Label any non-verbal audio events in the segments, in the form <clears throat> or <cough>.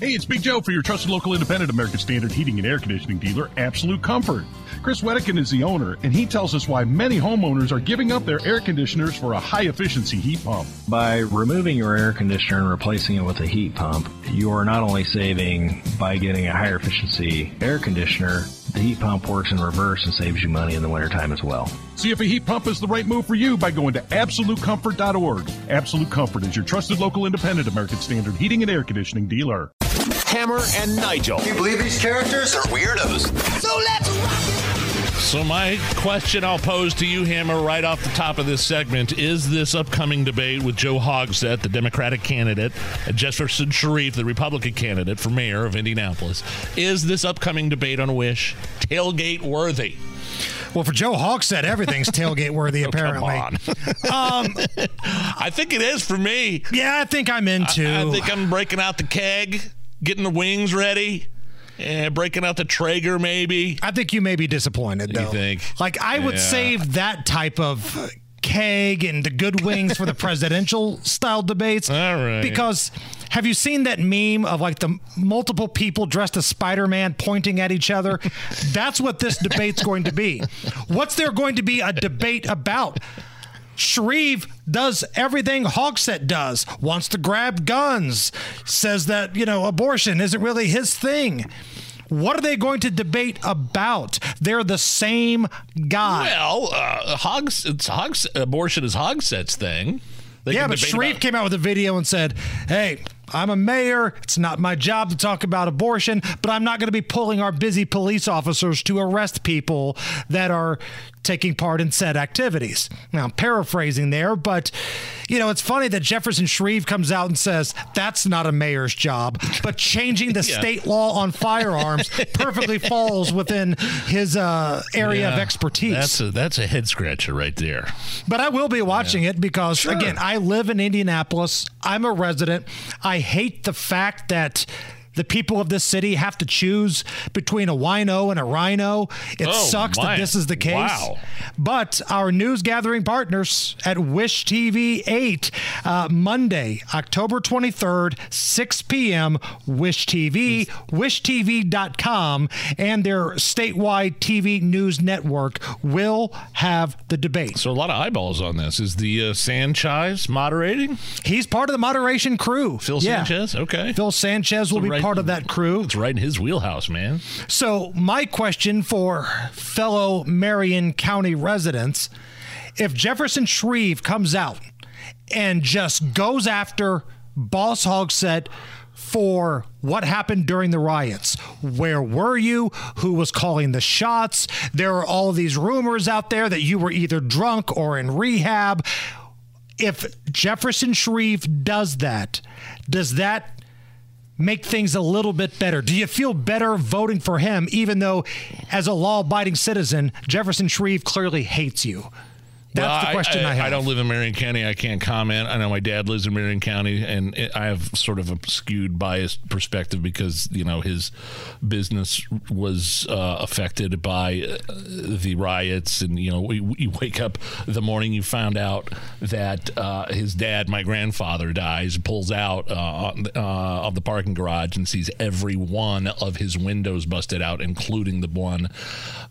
Hey, it's Big Joe for your trusted local independent American Standard heating and air conditioning dealer, Absolute Comfort. Chris Wedekin is the owner, and he tells us why many homeowners are giving up their air conditioners for a high efficiency heat pump. By removing your air conditioner and replacing it with a heat pump, you are not only saving by getting a higher efficiency air conditioner, the heat pump works in reverse and saves you money in the wintertime as well. See if a heat pump is the right move for you by going to AbsoluteComfort.org. Absolute Comfort is your trusted local independent American Standard heating and air conditioning dealer. Hammer and Nigel. Can you believe these characters are weirdos? So let's rock it. So my question I'll pose to you, Hammer, right off the top of this segment, is this upcoming debate with Joe Hogsett, the Democratic candidate, and Jefferson Shreve, the Republican candidate for mayor of Indianapolis, is this upcoming debate on Wish tailgate worthy? Well, for Joe Hogsett, everything's tailgate worthy, <laughs> Oh, apparently. <laughs> um, <laughs> I think it is for me. yeah, I think I'm into. I, I think I'm breaking out the keg, getting the wings ready, and breaking out the Traeger maybe. I think you may be disappointed, though. You think? Like, I would Yeah. save that type of keg and the good wings for the <laughs> presidential style debates. All right. Because have you seen that meme of like the multiple people dressed as Spider Man pointing at each other? <laughs> That's what this debate's going to be. What's there going to be a debate about? Shreve does everything Hogsett does, wants to grab guns, says that, you know, abortion isn't really his thing. What are they going to debate about? They're the same guy. Well, uh, Hogs, it's Hogs, abortion is Hogsett's thing. They yeah, but Shreve about- came out with a video and said, hey, I'm a mayor. It's not my job to talk about abortion, but I'm not going to be pulling our busy police officers to arrest people that are taking part in said activities. Now, I'm paraphrasing there, but you know, it's funny that Jefferson Shreve comes out and says that's not a mayor's job, but changing the <laughs> Yeah. state law on firearms perfectly <laughs> falls within his uh, area of expertise. That's a that's a head scratcher right there. But I will be watching it because, again, I live in Indianapolis. I'm a resident. I hate the fact that the people of this city have to choose between a wino and a rhino. It Oh, sucks my. that this is the case. Wow. But our news gathering partners at Wish TV 8, uh, Monday, October 23rd, 6 p.m., Wish TV, wishtv.com, and their statewide TV news network will have the debate. So a lot of eyeballs on this. Is the uh, Sanchez moderating? He's part of the moderation crew. Phil Yeah. Sanchez? Okay. Phil Sanchez will So be right- part of that crew. It's right in his wheelhouse, man. So, my question for fellow Marion County residents if Jefferson Shreve comes out and just goes after Boss Hogsett for what happened during the riots. Where were you? Who was calling the shots? There are all these rumors out there that you were either drunk or in rehab. If Jefferson Shreve does that, does that make things a little bit better? Do you feel better voting for him, even though, as a law abiding citizen, Jefferson Shreve clearly hates you? That's Well, the question I, I, have. I don't live in Marion County. I can't comment. I know my dad lives in Marion County, and it, I have sort of a skewed, biased perspective because you know his business was uh, affected by uh, the riots, and you know we, you wake up the morning you found out that uh, his dad, my grandfather, dies, pulls out uh, uh, of the parking garage and sees every one of his windows busted out, including the one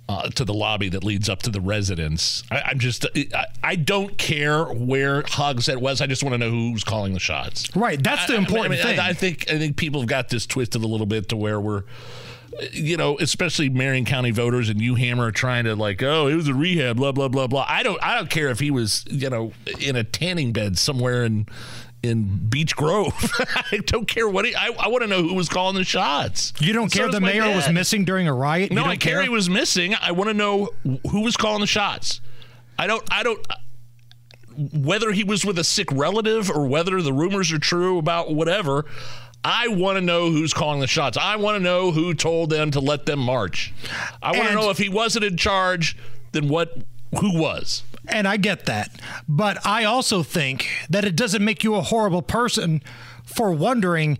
uh, to the lobby that leads up to the residence. I, I'm just, I, I don't care where Hogsett was. I just want to know who's calling the shots. Right, that's the I- important I, mean, thing. I, I think I think people have got this twisted a little bit to where we're. You know, especially Marion County voters and you hammer trying to like, oh, it was a rehab, blah blah blah blah. I don't, I don't care if he was, you know, in a tanning bed somewhere in in Beech Grove. <laughs> I don't care what he. I, I want to know who was calling the shots. you don't So care the mayor was missing during a riot? No, you don't I care he was missing. I want to know who was calling the shots. I don't. I don't. Uh, whether he was with a sick relative or whether the rumors are true about whatever, I want to know who's calling the shots. I want to know who told them to let them march. I want to know if he wasn't in charge, then what? Who was? And I get that. But I also think that it doesn't make you a horrible person for wondering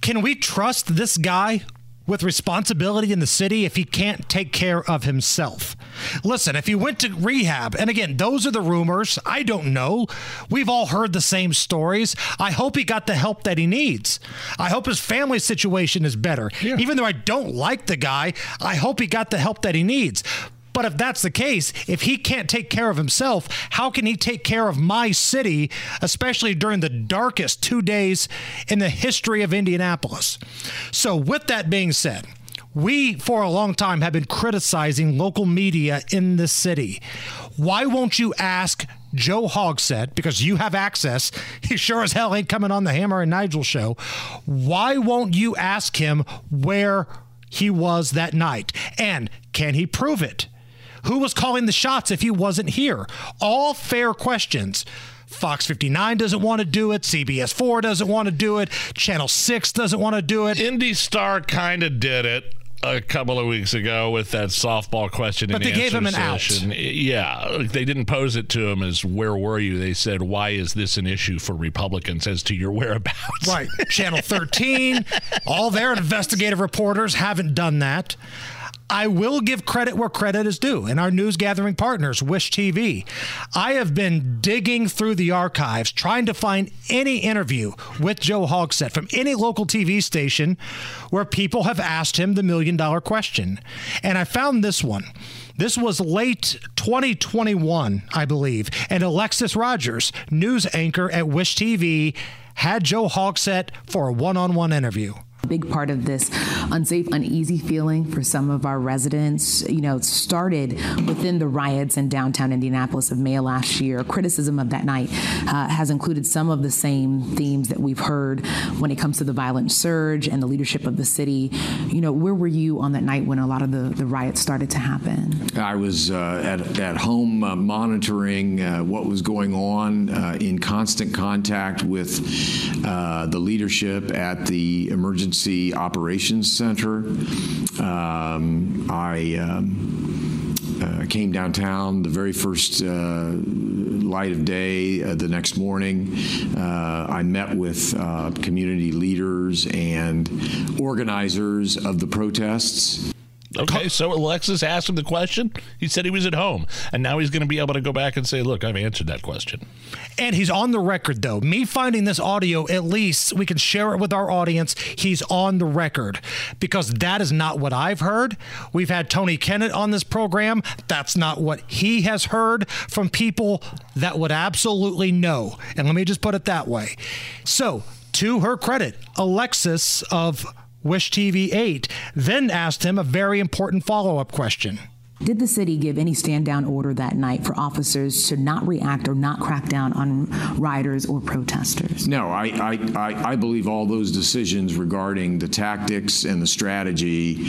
can we trust this guy with responsibility in the city if he can't take care of himself. Listen, if he went to rehab, and again, those are the rumors. I don't know. We've all heard the same stories. I hope he got the help that he needs. I hope his family situation is better. Yeah. Even though I don't like the guy, I hope he got the help that he needs. But if that's the case, if he can't take care of himself, how can he take care of my city, especially during the darkest two days in the history of Indianapolis? So, with that being said, we, for a long time, have been criticizing local media in the city. Why won't you ask Joe Hogsett, because you have access, <laughs> he sure as hell ain't coming on the Hammer and Nigel show. Why won't you ask him where he was that night? And can he prove it? Who was calling the shots if he wasn't here? All fair questions. Fox 59 doesn't want to do it. CBS 4 doesn't want to do it. Channel 6 doesn't want to do it. Indy Star kind of did it a couple of weeks ago with that softball question but they gave him an session. out yeah they didn't pose it to him as where were you they said why is this an issue for republicans as to your <laughs> whereabouts right channel 13 all their investigative reporters haven't done that I will give credit where credit is due, and our news gathering partners, Wish TV. I have been digging through the archives trying to find any interview with Joe Hogsett from any local TV station where people have asked him the million dollar question. And I found this one. This was late 2021, I believe, and Alexis Rogers, news anchor at Wish TV, had Joe Hogsett for a one on one interview big part of this unsafe, uneasy feeling for some of our residents, you know, started within the riots in downtown Indianapolis of May last year. Criticism of that night uh, has included some of the same themes that we've heard when it comes to the violent surge and the leadership of the city. You know, where were you on that night when a lot of the, the riots started to happen? I was uh, at, at home uh, monitoring uh, what was going on, uh, in constant contact with uh, the leadership at the emergency Emergency Operations Center. Um, I um, uh, came downtown the very first uh, light of day uh, the next morning. Uh, I met with uh, community leaders and organizers of the protests. Okay, so Alexis asked him the question. He said he was at home, and now he's going to be able to go back and say, "Look, I've answered that question." And he's on the record, though. Me finding this audio, at least we can share it with our audience. He's on the record because that is not what I've heard. We've had Tony Kinnett on this program. That's not what he has heard from people that would absolutely know. And let me just put it that way. So, to her credit, Alexis of Wish TV 8 then asked him a very important follow up question. Did the city give any stand down order that night for officers to not react or not crack down on rioters or protesters? No, I, I, I, I believe all those decisions regarding the tactics and the strategy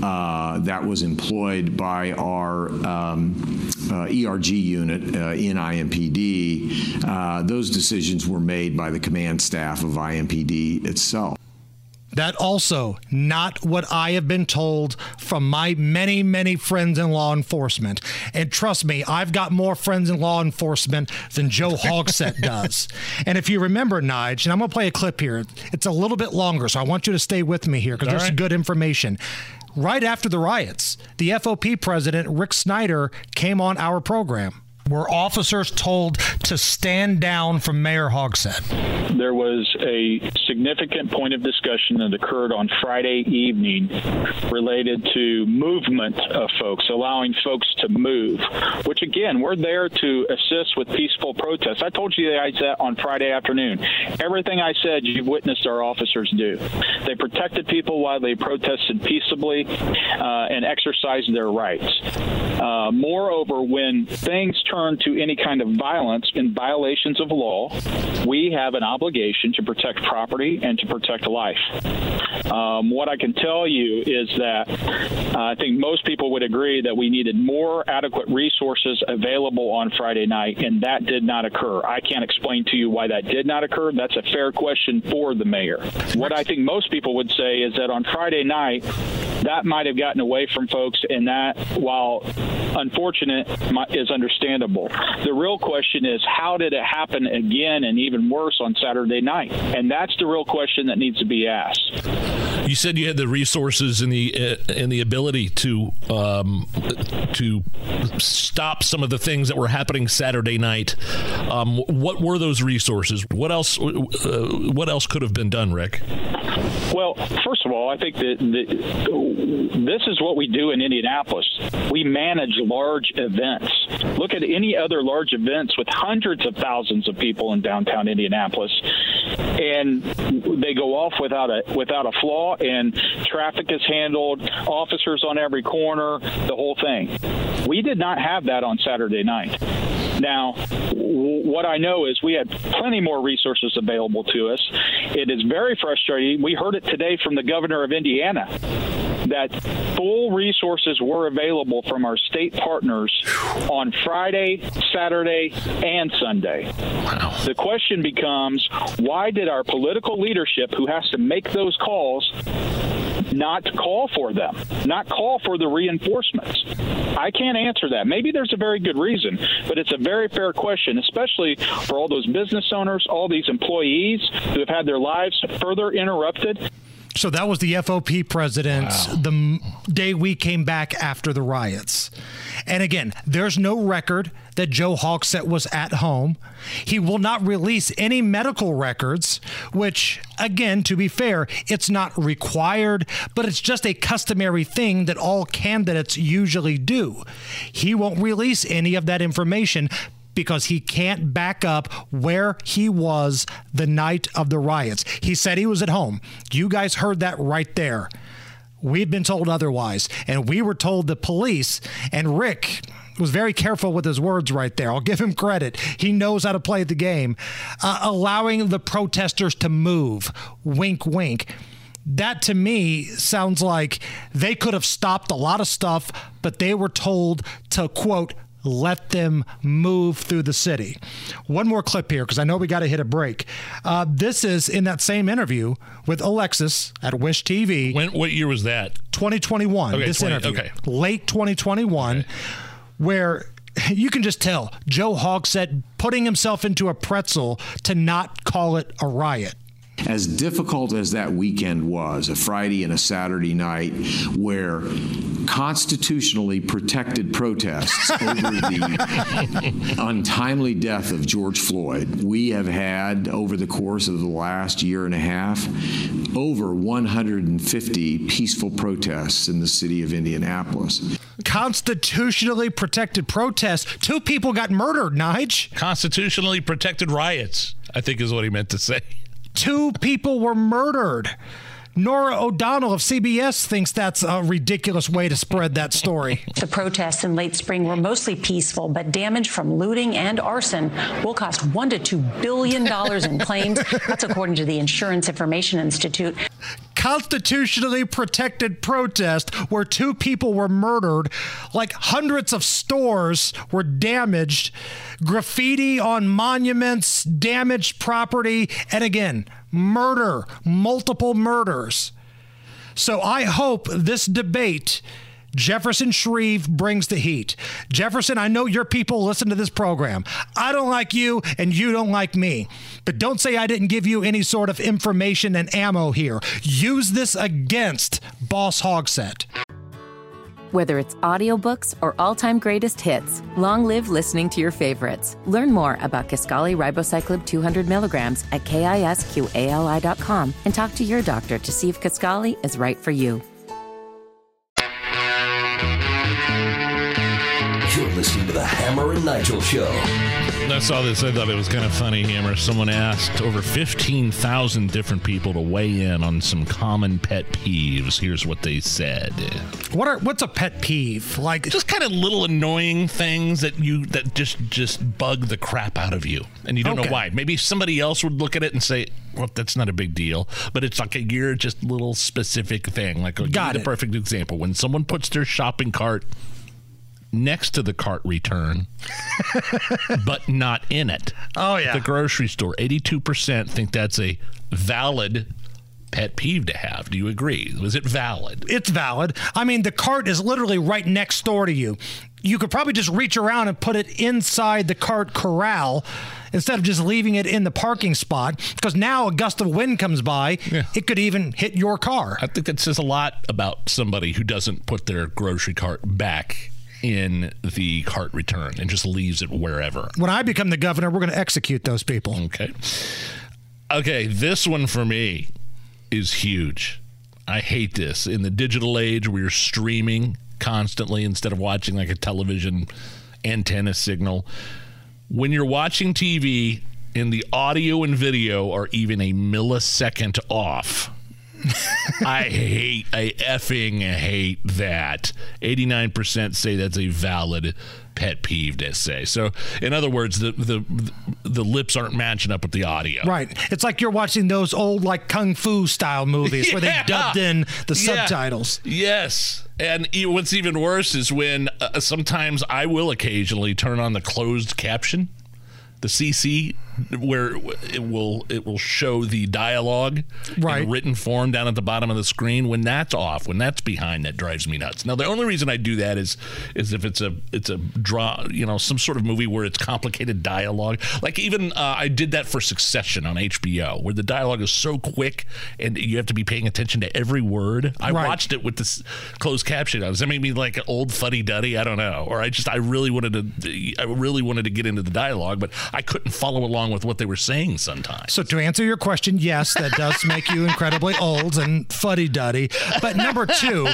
uh, that was employed by our um, uh, ERG unit uh, in IMPD, uh, those decisions were made by the command staff of IMPD itself. That also not what I have been told from my many, many friends in law enforcement. And trust me, I've got more friends in law enforcement than Joe <laughs> Hogsett does. And if you remember, Nige, and I'm going to play a clip here. It's a little bit longer, so I want you to stay with me here because there's right. good information. Right after the riots, the FOP president, Rick Snyder, came on our program were officers told to stand down from Mayor Hogsett? There was a significant point of discussion that occurred on Friday evening related to movement of folks, allowing folks to move, which again, we're there to assist with peaceful protests. I told you that on Friday afternoon. Everything I said, you've witnessed our officers do. They protected people while they protested peaceably uh, and exercised their rights. Uh, moreover, when things turn turn to any kind of violence in violations of law, we have an obligation to protect property and to protect life. Um, what I can tell you is that uh, I think most people would agree that we needed more adequate resources available on Friday night, and that did not occur. I can't explain to you why that did not occur. That's a fair question for the mayor. What I think most people would say is that on Friday night, that might have gotten away from folks, and that while unfortunate is understandable. The real question is how did it happen again and even worse on Saturday night? And that's the real question that needs to be asked. You said you had the resources and the uh, and the ability to um, to stop some of the things that were happening Saturday night. Um, what were those resources? What else? Uh, what else could have been done, Rick? Well, first of all, I think that, that this is what we do in Indianapolis. We manage large events. Look at any other large events with hundreds of thousands of people in downtown Indianapolis, and they go off without a without a flaw, and traffic is handled, officers on every corner, the whole thing. We did not have that on Saturday night. Now, what I know is we had plenty more resources available to us. It is very frustrating. We heard it today from the governor of Indiana that full resources were available from our state partners on Friday, Saturday, and Sunday. Wow. The question becomes why did our political leadership, who has to make those calls, not call for them, not call for the reinforcements? I can't answer that. Maybe there's a very good reason, but it's a very fair question, especially for all those business owners, all these employees who have had their lives further interrupted. So that was the FOP president wow. the day we came back after the riots. And again, there's no record that Joe Hogsett was at home. He will not release any medical records, which, again, to be fair, it's not required, but it's just a customary thing that all candidates usually do. He won't release any of that information because he can't back up where he was the night of the riots. He said he was at home. You guys heard that right there. We've been told otherwise. And we were told the police, and Rick was very careful with his words right there. I'll give him credit. He knows how to play the game. Uh, allowing the protesters to move. Wink, wink that to me sounds like they could have stopped a lot of stuff, but they were told to, quote, let them move through the city. One more clip here because I know we got to hit a break. Uh, this is in that same interview with Alexis at Wish TV. When, what year was that? 2021. Okay, this 20, interview, okay. late 2021, okay. where <laughs> you can just tell Joe Hogsett putting himself into a pretzel to not call it a riot. As difficult as that weekend was, a Friday and a Saturday night, where constitutionally protected protests <laughs> over the untimely death of George Floyd, we have had over the course of the last year and a half over 150 peaceful protests in the city of Indianapolis. Constitutionally protected protests. Two people got murdered, Nige. Constitutionally protected riots, I think is what he meant to say. Two people were murdered. Norah O'Donnell of CBS thinks that's a ridiculous way to spread that story. <laughs> The protests in late spring were mostly peaceful, but damage from looting and arson will cost 1 to 2 billion dollars in claims. That's according to the Insurance Information Institute. Constitutionally protected protest where two people were murdered, like hundreds of stores were damaged, graffiti on monuments, damaged property, and again, murder, multiple murders. So I hope this debate. Jefferson Shreve brings the heat. Jefferson, I know your people listen to this program. I don't like you and you don't like me. But don't say I didn't give you any sort of information and ammo here. Use this against Boss Hogsett. Whether it's audiobooks or all-time greatest hits, long live listening to your favorites. Learn more about Kisqali Ribociclib 200 milligrams at kisqali.com and talk to your doctor to see if Kisqali is right for you. The Hammer and Nigel Show. I saw this. I thought it was kind of funny, Hammer. Someone asked over 15,000 different people to weigh in on some common pet peeves. Here's what they said. What are what's a pet peeve? Like just kind of little annoying things that you that just just bug the crap out of you. And you don't okay. know why. Maybe somebody else would look at it and say, "Well, that's not a big deal." But it's like a you're just little specific thing. Like Got the perfect example. When someone puts their shopping cart next to the cart return, <laughs> but not in it. Oh, yeah. The grocery store, 82% think that's a valid pet peeve to have. Do you agree? Was it valid? It's valid. I mean, the cart is literally right next door to you. you could probably just reach around and put it inside the cart corral instead of just leaving it in the parking spot because now a gust of wind comes by it could even hit your car I think that says a lot about somebody who doesn't put their grocery cart back in the cart return and just leaves it wherever. when i become the governor we're going to execute those people Okay. Okay, this one for me is huge. I hate this. In the digital age, we're streaming constantly instead of watching like a television antenna signal. When you're watching TV and the audio and video are even a millisecond off, I hate, I effing hate that. 89% say that's a valid pet peeve to say. So, in other words, the the the lips aren't matching up with the audio. right it's like you're watching those old like kung fu style movies where they <laughs> Yeah. dubbed in the Yeah. subtitles Yes. And what's even worse is when uh, sometimes I will occasionally turn on the closed caption, the CC, where it will it will show the dialogue Right. in written form down at the bottom of the screen. When that's off, when that's behind, that drives me nuts. Now the only reason I do that is is if it's a it's a draw, you know, some sort of movie where it's complicated dialogue. Like even uh, I did that for Succession on HBO, where the dialogue is so quick and you have to be paying attention to every word. I Right. watched it with this closed caption. Does that make me like an old fuddy duddy? I don't know. Or I just I really wanted to I really wanted to get into the dialogue, but I couldn't follow along with what they were saying sometimes. So to answer your question, yes, that does make you incredibly old and fuddy duddy. But number two,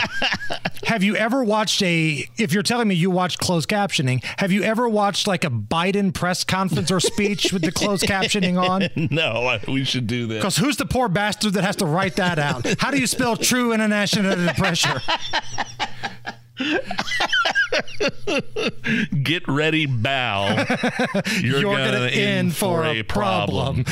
have you ever watched a? If you're telling me you watched closed captioning, have you ever watched like a Biden press conference or speech with the closed captioning on? <laughs> no, we should do that. Because who's the poor bastard that has to write that out? How do you spell true international pressure? <laughs> Get ready, bow. <laughs> You're, You're gonna, gonna in for a problem. <laughs>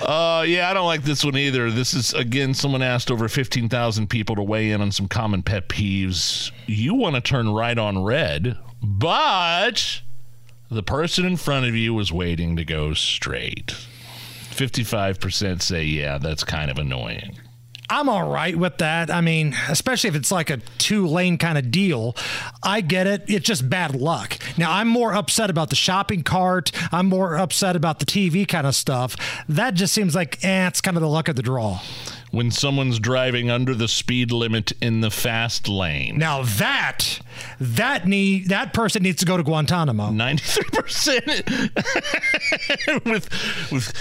uh, yeah, I don't like this one either. This is again, someone asked over fifteen thousand people to weigh in on some common pet peeves. You want to turn right on red, but the person in front of you was waiting to go straight. Fifty-five percent say, yeah, that's kind of annoying. I'm all right with that. I mean, especially if it's like a two lane kind of deal. I get it. It's just bad luck. Now, I'm more upset about the shopping cart. I'm more upset about the TV kind of stuff. That just seems like, eh, it's kind of the luck of the draw. When someone's driving under the speed limit in the fast lane. Now that that need that person needs to go to Guantanamo. Ninety-three percent <laughs> with with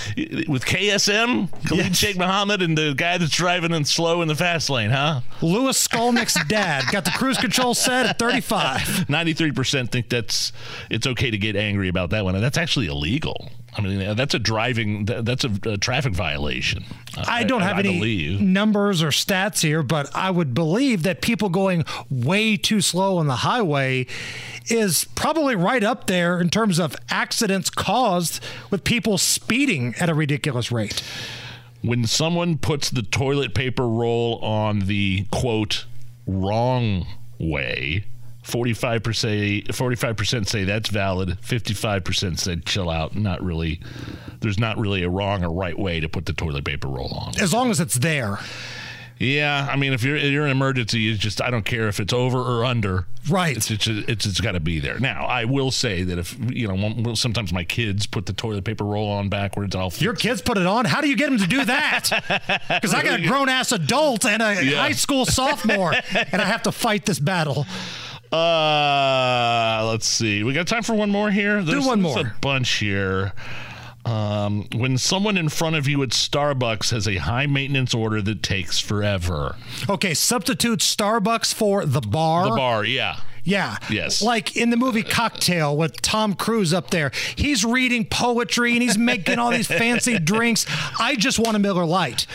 with KSM, Khalid Sheikh Mohammed, and the guy that's driving in slow in the fast lane, huh? Lewis Skolnick's <laughs> dad got the cruise control set at 35. Ninety-three percent think that's it's okay to get angry about that one, and that's actually illegal. I mean, that's a driving that's a, a traffic violation. I don't have any believe. numbers or stats here, but I would believe that people going way too slow on the highway is probably right up there in terms of accidents caused with people speeding at a ridiculous rate. when someone puts the toilet paper roll on the quote wrong way 45% say 45% say that's valid 55% said chill out not really there's not really a wrong or right way to put the toilet paper roll on As long as it's there. yeah i mean if you're you're an emergency it's just i don't care if it's over or under Right. it's it's it's, it's got to be there now i will say that if you know sometimes my kids put the toilet paper roll on backwards i'll Your kids put it on. How do you get them to do that? <laughs> Because I got a grown ass adult and a Yeah. high school sophomore, and I have to fight this battle. Uh, let's see. We got time for one more here. There's, one there's more. a bunch here. Um, when someone in front of you at Starbucks has a high maintenance order that takes forever. Okay, substitute Starbucks for the bar. The bar, yeah. Yeah. Yes. Like in the movie Cocktail with Tom Cruise up there. He's reading poetry and he's making all these fancy drinks. I just want a Miller Lite.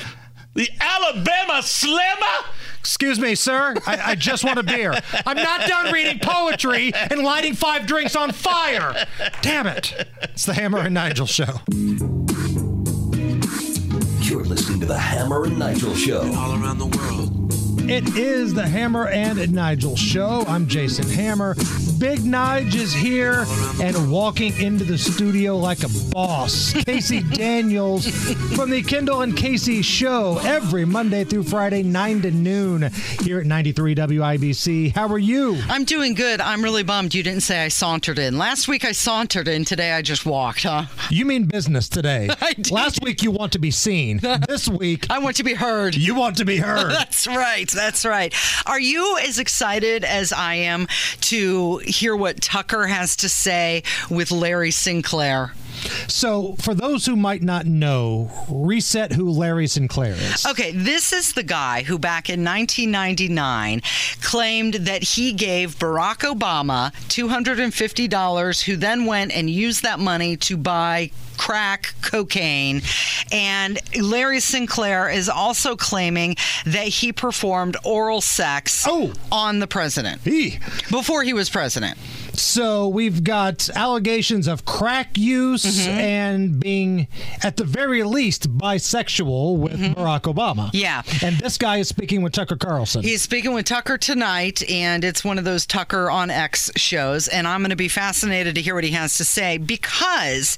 The Alabama Slammer? Excuse me, sir. I, I just want a beer. I'm not done reading poetry and lighting five drinks on fire. Damn it. It's the Hammer and Nigel show. You're listening to the Hammer and Nigel Show. all around the world. It is the Hammer and Nigel show. I'm Jason Hammer. Big Nige is here and walking into the studio like a boss. <laughs> Casey Daniels from the Kendall and Casey show every Monday through Friday, 9 to noon here at 93 WIBC. How are you? I'm doing good. I'm really bummed you didn't say I sauntered in. Last week I sauntered in. Today I just walked, huh? You mean business today. <laughs> Last week you want to be seen. <laughs> This week I want to be heard. You want to be heard. That's right. That's right. Are you as excited as I am to hear what Tucker has to say with Larry Sinclair? So, for those who might not know, reset who Larry Sinclair is. Okay, this is the guy who back in 1999 claimed that he gave Barack Obama $250, who then went and used that money to buy crack cocaine. And Larry Sinclair is also claiming that he performed oral sex oh. on the president he. before he was president. So we've got allegations of crack use mm-hmm. and being, at the very least, bisexual with mm-hmm. Barack Obama. Yeah. And this guy is speaking with Tucker Carlson. He's speaking with Tucker tonight, and it's one of those Tucker on X shows. And I'm going to be fascinated to hear what he has to say because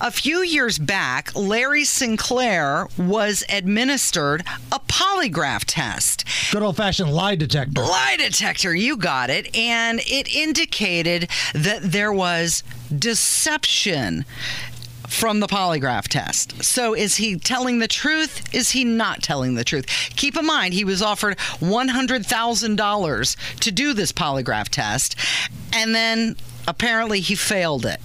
a few years back, Larry Sinclair was administered a polygraph test. Good old fashioned lie detector. Lie detector, you got it. And it indicated that there was deception from the polygraph test. So is he telling the truth? Is he not telling the truth? Keep in mind, he was offered $100,000 to do this polygraph test, and then apparently he failed it.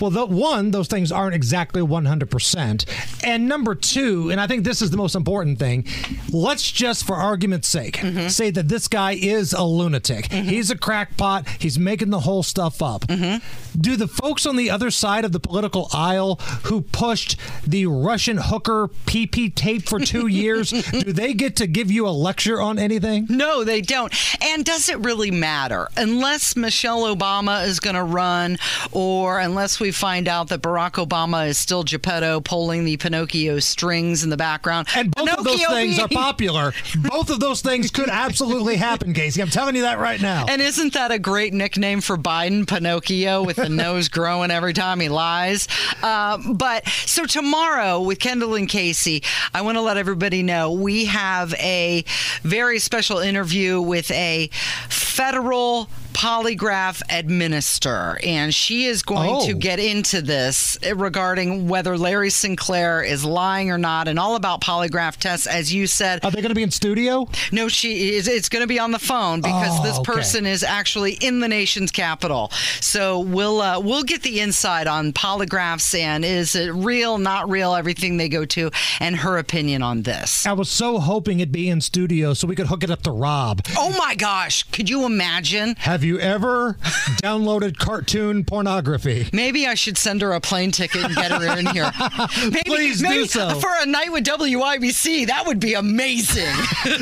Well, the, one, those things aren't exactly 100%. And number two, and I think this is the most important thing, let's just, for argument's sake, mm-hmm. say that this guy is a lunatic. Mm-hmm. He's a crackpot. He's making the whole stuff up. Mm-hmm. Do the folks on the other side of the political aisle who pushed the Russian hooker PP tape for two <laughs> years, do they get to give you a lecture on anything? No, they don't. And does it really matter? Unless Michelle Obama is going to run or unless unless we find out that Barack Obama is still Geppetto pulling the Pinocchio strings in the background. And both Pinocchio of those things are popular. both of those things could <laughs> absolutely happen, Casey. I'm telling you that right now. And isn't that a great nickname for Biden, Pinocchio, with the <laughs> nose growing every time he lies? Uh, but so tomorrow with Kendall and Casey, I want to let everybody know we have a very special interview with a federal polygraph administer, and she is going oh. to get into this regarding whether Larry Sinclair is lying or not, and all about polygraph tests. As you said, are they going to be in studio? No, she is. It's going to be on the phone because oh, this person is actually in the nation's capital. So we'll uh, we'll get the inside on polygraphs and is it real, not real, everything they go to, and her opinion on this. I was so hoping it'd be in studio so we could hook it up to Rob. Oh my gosh, could you imagine? Have have you ever <laughs> downloaded cartoon pornography? Maybe I should send her a plane ticket and get her in here. <laughs> Maybe, Please maybe do so. For a night with WIBC, that would be amazing.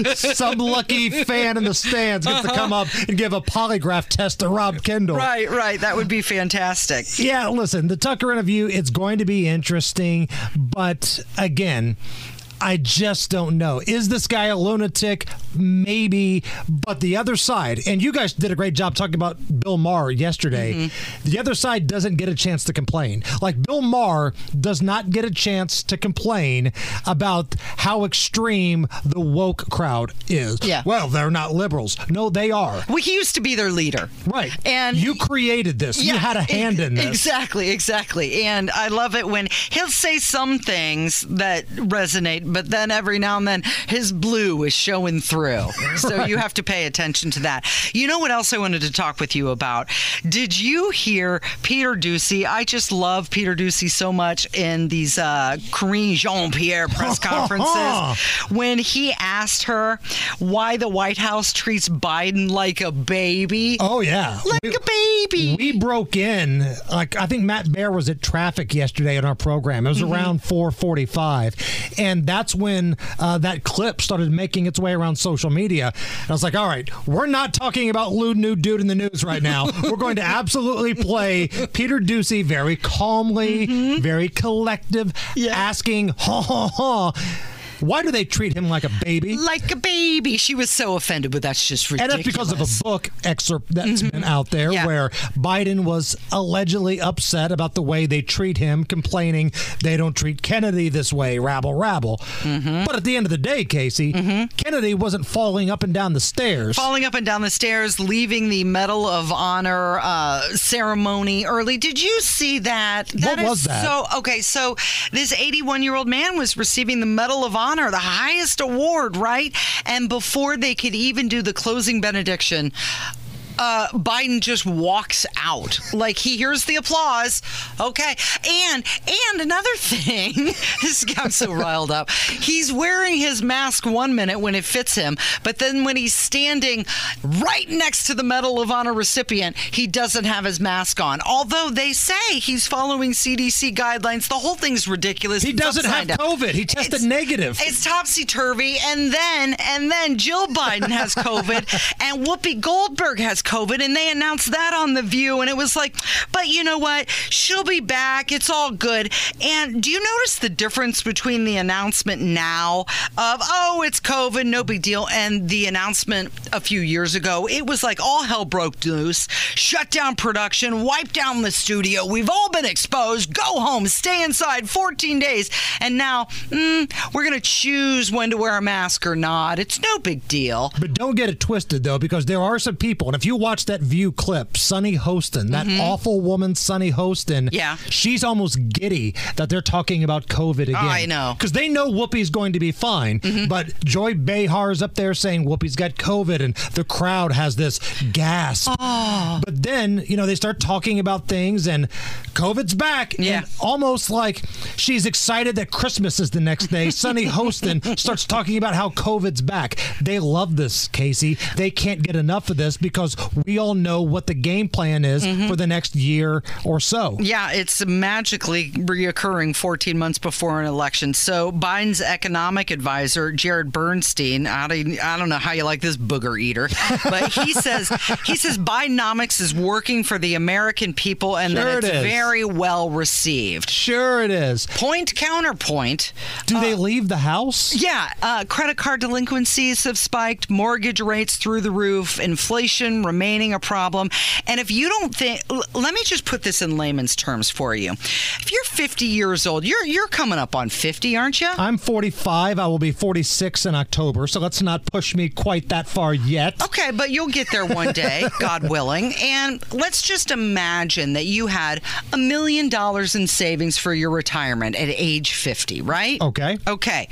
<laughs> Some lucky fan in the stands gets uh-huh. to come up and give a polygraph test to Rob Kendall. Right, right. That would be fantastic. Yeah, listen, the Tucker interview, it's going to be interesting. But again, I just don't know. Is this guy a lunatic? Maybe. But the other side, and you guys did a great job talking about Bill Maher yesterday. Mm-hmm. The other side doesn't get a chance to complain. Like Bill Maher does not get a chance to complain about how extreme the woke crowd is. Yeah. Well, they're not liberals. No, they are. Well, he used to be their leader. Right. And you created this. Yeah, you had a hand in this. Exactly, exactly. And I love it when he'll say some things that resonate but then every now and then his blue is showing through. <laughs> So you have to pay attention to that. You know what else I wanted to talk with you about? Did you hear Peter Doocy? I just love Peter Doocy so much in these uh, Karine Jean Pierre press <laughs> conferences when he asked her why the White House treats Biden like a baby. Oh, yeah. Like we, a baby. We broke in, like, I think Matt Bear was at traffic yesterday in our program. It was mm-hmm. around 445. And that that's when uh, that clip started making its way around social media. And I was like, all right, we're not talking about lewd nude dude in the news right now. <laughs> we're going to absolutely play Peter Doocy very calmly, mm-hmm. very collective, yeah. asking, ha ha ha Why do they treat him like a baby? Like a baby. She was so offended, but that's just ridiculous. And that's because of a book excerpt that's been out there Yeah. where Biden was allegedly upset about the way they treat him, complaining they don't treat Kennedy this way, rabble, rabble. Mm-hmm. But at the end of the day, Casey, Kennedy wasn't falling up and down the stairs. Falling up and down the stairs, leaving the Medal of Honor uh, ceremony early. Did you see that? What is was that? So okay, so this 81 year old man was receiving the Medal of Honor, the highest award, right? And before they could even do the closing benediction. Uh, Biden just walks out like he hears the applause. Okay, and and another <laughs> thing, this got so riled up. He's wearing his mask one minute when it fits him, but then when he's standing right next to the Medal of Honor recipient, he doesn't have his mask on. Although they say he's following CDC guidelines, the whole thing's ridiculous. He It's doesn't have down. COVID. He tested It's- negative. It's topsy turvy, and then and then Jill Biden has COVID, and Whoopi Goldberg has COVID, and they announced that on the View, and it was like, but you know what? She'll be back. It's all good. And do you notice the difference between the announcement now of oh, it's COVID, no big deal, and the announcement a few years ago? It was like all hell broke loose, shut down production, wipe down the studio. We've all been exposed. Go home, stay inside 14 days, and now mm, we're gonna choose when to wear a mask or not. It's no big deal. But don't get it twisted though, because there are some people, and if you watch that View clip, Sunny Hostin, that awful woman, Sunny Hostin, Mm-hmm. Yeah. she's almost giddy that they're talking about COVID again. I know. Mm-hmm. because they know Whoopi's going to be fine, but Joy Behar's up there saying Whoopi's got COVID, and the crowd has this gasp. Oh. But then you know they start talking about things, and COVID's back. Yeah. and almost like she's excited that Christmas is the next day. Sunny <laughs> Hostin starts talking about how COVID's back. They love this, Casey. They can't get enough of this because we all know what the game plan is mm-hmm. for the next year or so. Yeah, it's magically reoccurring 14 months before an election. So Biden's economic advisor, Jared Bernstein, I don't, I don't know how you like this booger eater, but he <laughs> says he says Bidenomics is working for the American people and Sure that it's is. very well received. Sure, it is. Point counterpoint. Do they leave the house? Yeah, uh, credit card delinquencies have spiked, mortgage rates through the roof, inflation remaining a problem. And if you don't think, l- let me just put this in layman's terms for you. If you're 50 years old, you're you're coming up on 50, aren't you? I'm 45. I will be 46 in October, so let's not push me quite that far yet. Okay, but you'll get there one day, <laughs> God willing. And let's just imagine that you had a million dollars in savings for your retirement at age 50, right? Okay. Okay.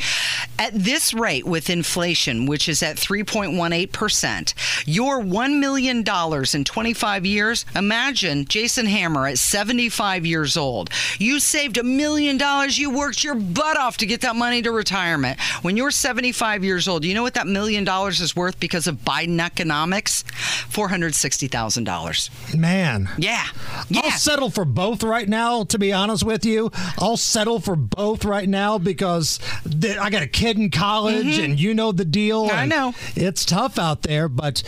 At this rate with inflation, which is at 3.18%, your $1 million in 25 years, imagine Jason Hammer at 75 years old. You saved a million dollars. You worked your butt off to get that money to retirement. When you're 75 years old, you know what that million dollars is worth because of Biden economics? $460,000. Man. Yeah. I'll settle for both right now, to be honest with you. I'll settle for both right now because th- I got a kid in college and you know the deal. Mm-hmm. I know. It's tough out there, but.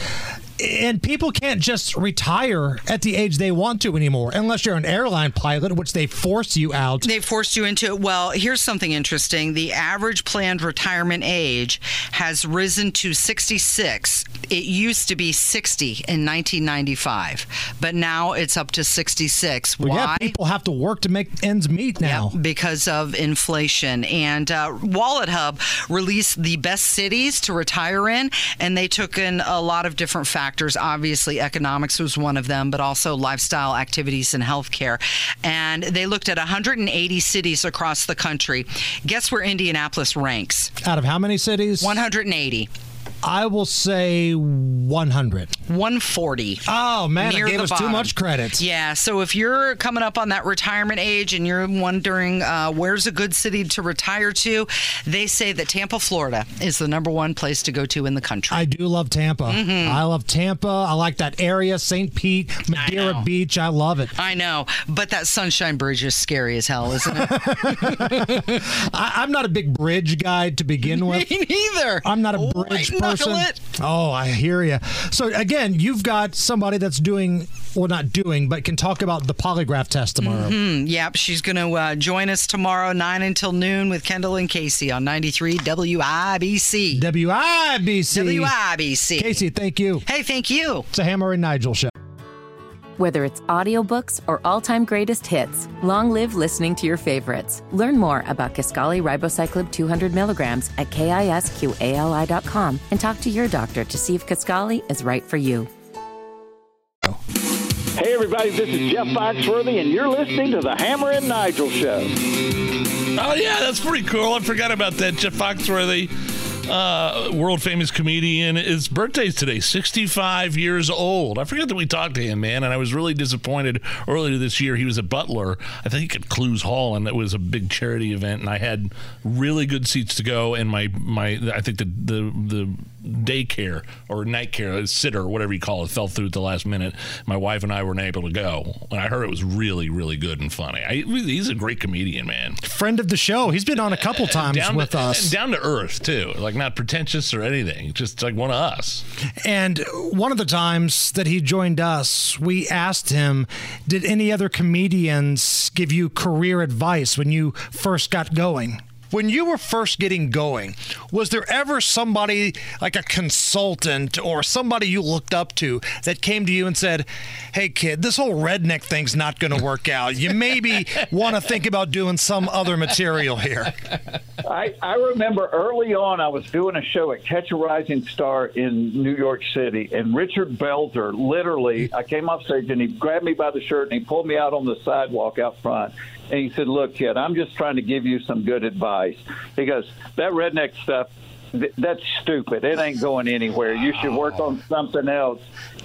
And people can't just retire at the age they want to anymore, unless you're an airline pilot, which they force you out. They forced you into it. Well, here's something interesting. The average planned retirement age has risen to 66. It used to be 60 in 1995, but now it's up to 66. Well, yeah, Why? people have to work to make ends meet now. because of inflation. And uh, WalletHub released the best cities to retire in, and they took in a lot of different factors. Obviously, economics was one of them, but also lifestyle activities and healthcare. And they looked at 180 cities across the country. Guess where Indianapolis ranks? Out of how many cities? 180. I will say 100. 140. Oh, man, Near it gave us too much credit. Yeah, so if you're coming up on that retirement age and you're wondering uh, where's a good city to retire to, they say that Tampa, Florida is the number one place to go to in the country. I do love Tampa. Mm-hmm. I love Tampa. I like that area, St. Pete, Madeira Beach. I love it. I know, but that Sunshine Bridge is scary as hell, isn't it? <laughs> I, I'm not a big bridge guy to begin <laughs> with. Me neither. I'm not a bridge White knuckle person. it. Oh, I hear you. So again, you've got somebody that's doing well, not doing, but can talk about the polygraph test tomorrow. Mm, yep, she's going to uh, join us tomorrow, 9 until noon, with Kendall and Casey on 93 WIBC. WIBC. WIBC. Casey, thank you. Hey, thank you. It's a Hammer and Nigel show. Whether it's audiobooks or all-time greatest hits, long live listening to your favorites. Learn more about Kisqali Ribociclib 200 milligrams at kisqali.com and talk to your doctor to see if Kisqali is right for you. Hey, everybody, this is Jeff Foxworthy, and you're listening to the Hammer and Nigel Show. Oh yeah, that's pretty cool. I forgot about that. Jeff Foxworthy, uh, world famous comedian, his birthday's today, 65 years old. I forgot that we talked to him, man, and I was really disappointed earlier this year. He was a butler, I think at Clowes Hall, and it was a big charity event, and I had really good seats to go, and my my I think the the the daycare or night care sitter, whatever you call it, fell through at the last minute. My wife and I weren't able to go. And I heard it was really, really good and funny. I, he's a great comedian, man. Friend of the show. He's been on a couple uh, times down with to, us. And down to earth too, like not pretentious or anything. Just like one of us. And one of the times that he joined us, we asked him, "Did any other comedians give you career advice when you first got going?" When you were first getting going, was there ever somebody like a consultant or somebody you looked up to that came to you and said, Hey, kid, this whole redneck thing's not going to work out. You maybe want to think about doing some other material here? I, I remember early on, I was doing a show at Catch a Rising Star in New York City, and Richard Belzer literally, I came off stage and he grabbed me by the shirt and he pulled me out on the sidewalk out front. And he said, Look, kid, I'm just trying to give you some good advice. He goes, That redneck stuff, th- that's stupid. It ain't going anywhere. You should work on something else.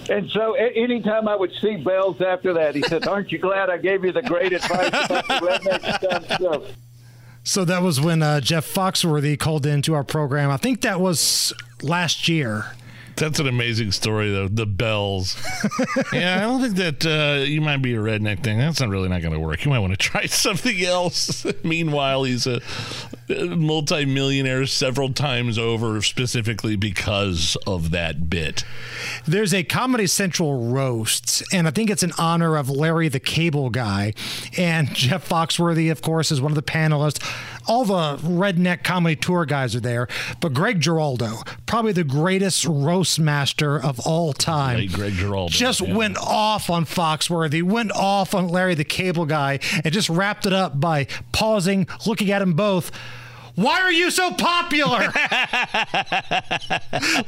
And so a- anytime I would see Belz after that, he said, Aren't you glad I gave you the great advice about the redneck stuff? So, that was when uh, Jeff Foxworthy called into our program. I think that was last year. That's an amazing story, though. The bells. <laughs> yeah, I don't think that uh, you might be a redneck thing. That's not really not going to work. You might want to try <laughs> something else. <laughs> Meanwhile, he's a multi-millionaire several times over, specifically because of that bit. There's a Comedy Central roast, and I think it's in honor of Larry the Cable Guy. And <laughs> Jeff Foxworthy, of course, is one of the panelists. All the redneck comedy tour guys are there, but Greg Giraldo, probably the greatest roast master of all time, Greg Giraldo, just yeah. went off on Foxworthy, went off on Larry the Cable Guy, and just wrapped it up by pausing, looking at them both. Why are you so popular?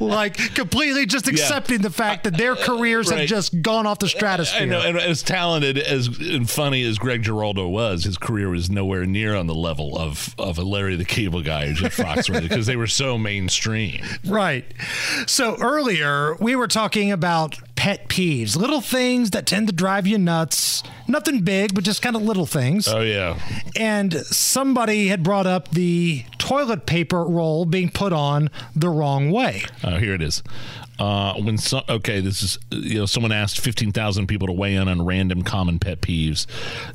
<laughs> like completely just accepting the fact that their careers have just gone off the stratosphere. I know, and as talented as and funny as Greg Giraldo was, his career was nowhere near on the level of of a Larry the Cable Guy or Jeff Foxworthy because they were so mainstream. Right. So earlier we were talking about pet peeves, little things that tend to drive you nuts. Nothing big, but just kind of little things. Oh yeah, And somebody had brought up the toilet paper roll being put on the wrong way. Oh, here it is. Uh, when so, okay, this is you know someone asked fifteen thousand people to weigh in on random common pet peeves.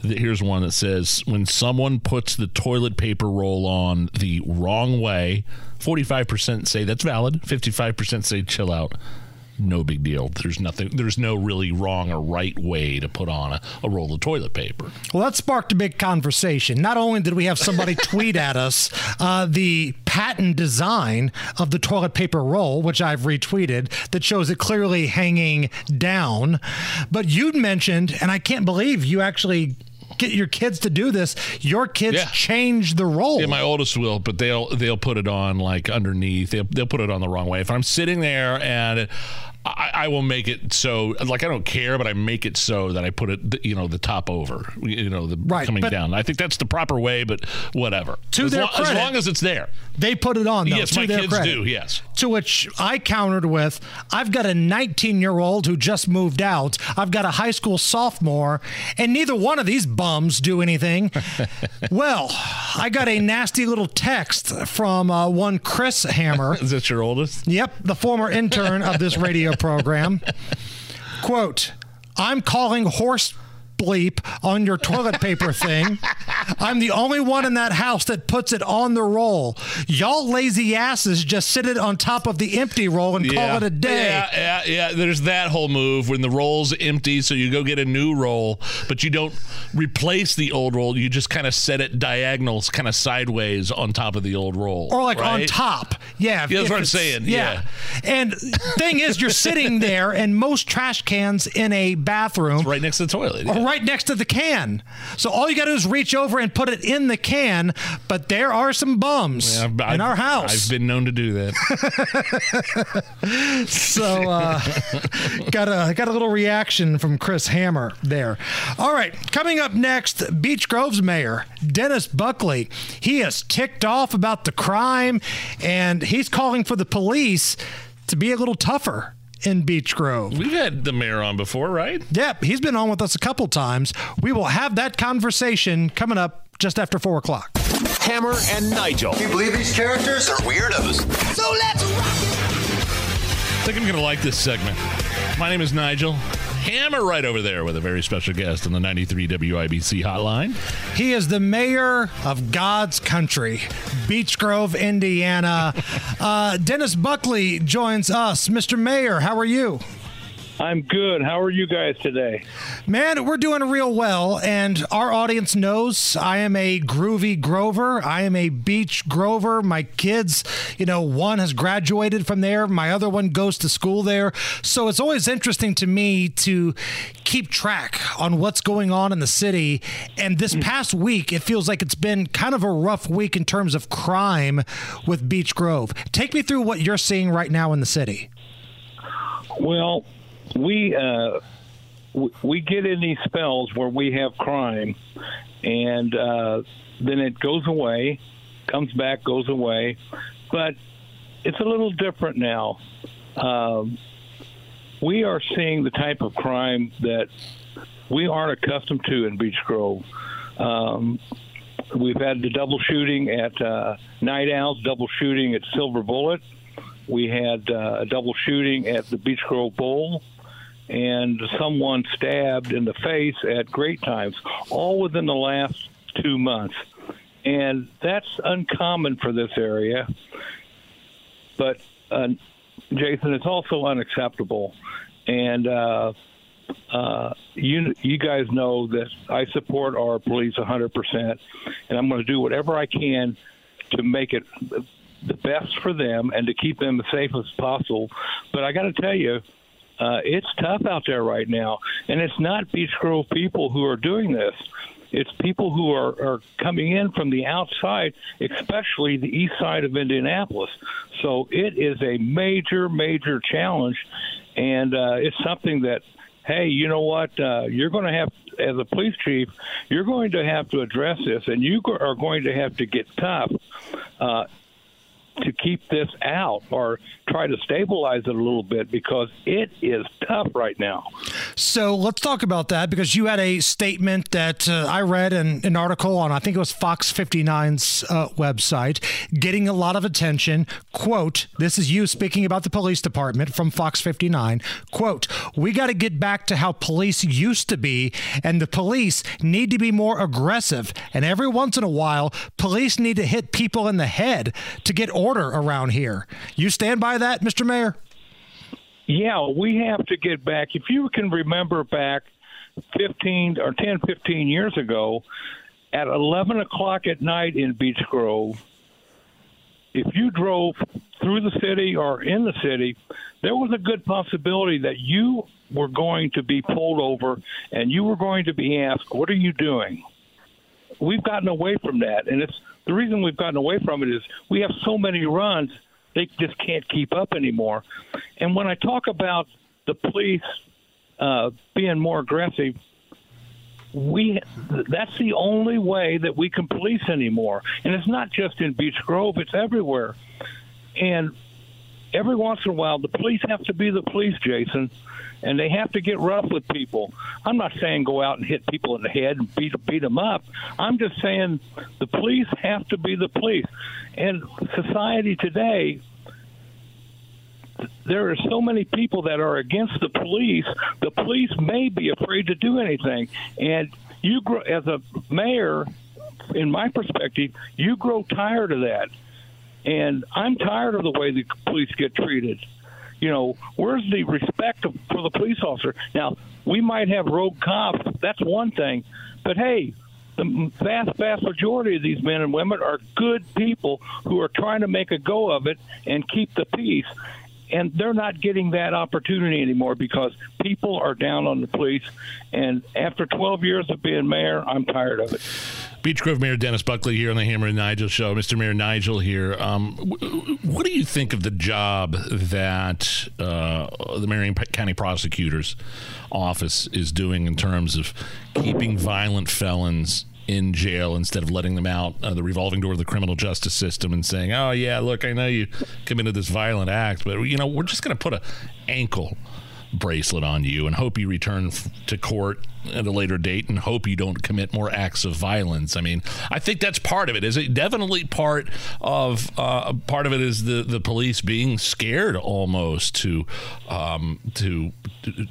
Here's one that says when someone puts the toilet paper roll on the wrong way, forty five percent say that's valid, fifty five percent say chill out. No big deal. There's nothing. There's no really wrong or right way to put on a, a roll of toilet paper. Well, that sparked a big conversation. Not only did we have somebody <laughs> tweet at us uh, the patent design of the toilet paper roll, which I've retweeted, that shows it clearly hanging down, but you'd mentioned, and I can't believe you actually get your kids to do this. Your kids Yeah. change the roll. Yeah, my oldest will, but they'll they'll put it on like underneath. They'll they'll put it on the wrong way. If I'm sitting there and I, I will make it so like I don't care, but I make it so that I put it you know the top over, you know the Right, coming down. I think that's the proper way, but whatever. To as, their lo- as long as it's there. They put it on, though. Yes, to my their kids credit. do, yes. To which I countered with, I've got a 19 year old who just moved out. I've got a high school sophomore, and neither one of these bums do anything. <laughs> well, I got a nasty little text from uh, one Chris Hammer. <laughs> Is that your oldest? Yep, the former intern of this radio program. <laughs> Quote, I'm calling horse bleep on your toilet paper <laughs> thing. I'm the only one in that house that puts it on the roll. Y'all lazy asses just sit it on top of the empty roll and call it a day. Yeah, yeah, yeah. There's that whole move when the roll's empty, so you go get a new roll, but you don't replace the old roll. You just kind of set it diagonals, kind of sideways on top of the old roll, or like on top. Yeah, Yeah, that's what I'm saying. Yeah. And thing is, you're sitting there, and most trash cans in a bathroom right next to the toilet, right next to the can. So all you got to do is reach over and put it in the can. But there are some bums Yeah, I've- in our house. I've been known to do that. <laughs> so uh, got a got a little reaction from Chris Hammer there. All right, coming up next, Beech Grove's mayor Dennis Buckley. He is ticked off about the crime, and he's calling for the police to be a little tougher in Beech Grove. We've had the mayor on before, right? Yep, he's been on with us a couple times. We will have that conversation coming up just after four o'clock. Hammer and Nigel. You believe these characters are weirdos? So let's rock I think I'm going to like this segment. My name is Nigel. Hammer right over there with a very special guest on the 93 WIBC hotline. He is the mayor of God's country, Beech Grove, Indiana. <laughs> Uh, Dennis Buckley joins us. Mr. Mayor, how are you? I'm good. How are you guys today? Man, we're doing real well, and our audience knows I am a groovy Grover. I am a Beech Grover. My kids, you know, one has graduated from there, my other one goes to school there. So it's always interesting to me to keep track on what's going on in the city. And this hmm. past week, it feels like it's been kind of a rough week in terms of crime with Beech Grove. Take me through what you're seeing right now in the city. Well, we uh, we get in these spells where we have crime, and uh, then it goes away, comes back, goes away, but it's a little different now. Um, we are seeing the type of crime that we aren't accustomed to in Beech Grove. Um, we've had the double shooting at uh, Night Owls, double shooting at Silver Bullet. We had uh, a double shooting at the Beech Grove Bowl, and someone stabbed in the face at Great Times, all within the last two months. And that's uncommon for this area. But, uh, Jason, it's also unacceptable. And uh, uh, you you guys know that I support our police 100%, and I'm going to do whatever I can to make it the best for them and to keep them as safe as possible. But I got to tell you, uh, it's tough out there right now, and it's not Beech Grove people who are doing this. It's people who are, are coming in from the outside, especially the east side of Indianapolis. So it is a major, major challenge, and uh, it's something that, hey, you know what? Uh, you're going to have, as a police chief, you're going to have to address this, and you are going to have to get tough. Uh, to keep this out or try to stabilize it a little bit because it is tough right now. So let's talk about that because you had a statement that uh, I read in an article on, I think it was Fox 59's uh, website, getting a lot of attention. Quote, this is you speaking about the police department from Fox 59. Quote, we got to get back to how police used to be, and the police need to be more aggressive. And every once in a while, police need to hit people in the head to get around here. You stand by that, Mr. Mayor? Yeah, we have to get back. If you can remember back 15 or 10, 15 years ago, at 11 o'clock at night in Beech Grove, if you drove through the city or in the city, there was a good possibility that you were going to be pulled over and you were going to be asked, What are you doing? We've gotten away from that. And it's the reason we've gotten away from it is we have so many runs, they just can't keep up anymore. And when I talk about the police uh, being more aggressive, we that's the only way that we can police anymore. And it's not just in Beech Grove; it's everywhere. And every once in a while, the police have to be the police, Jason, and they have to get rough with people. I'm not saying go out and hit people in the head and beat beat them up. I'm just saying the police have to be the police. And society today, there are so many people that are against the police. The police may be afraid to do anything. And you, gr- as a mayor in my perspective, you grow tired of that. And I'm tired of the way the police get treated. You know, where's the respect for the police officer? Now, we might have rogue cops. That's one thing. But hey, the vast, vast majority of these men and women are good people who are trying to make a go of it and keep the peace. And they're not getting that opportunity anymore because people are down on the police. And after 12 years of being mayor, I'm tired of it. Beech Grove Mayor Dennis Buckley here on the Hammer and Nigel show. Mr. Mayor Nigel here. Um, what do you think of the job that uh, the Marion County Prosecutor's Office is doing in terms of keeping violent felons in jail instead of letting them out uh, the revolving door of the criminal justice system and saying, "Oh yeah, look, I know you committed this violent act, but you know we're just going to put a ankle." bracelet on you and hope you return f- to court at a later date and hope you don't commit more acts of violence. I mean, I think that's part of it. Is it definitely part of uh, part of it is the the police being scared almost to um, to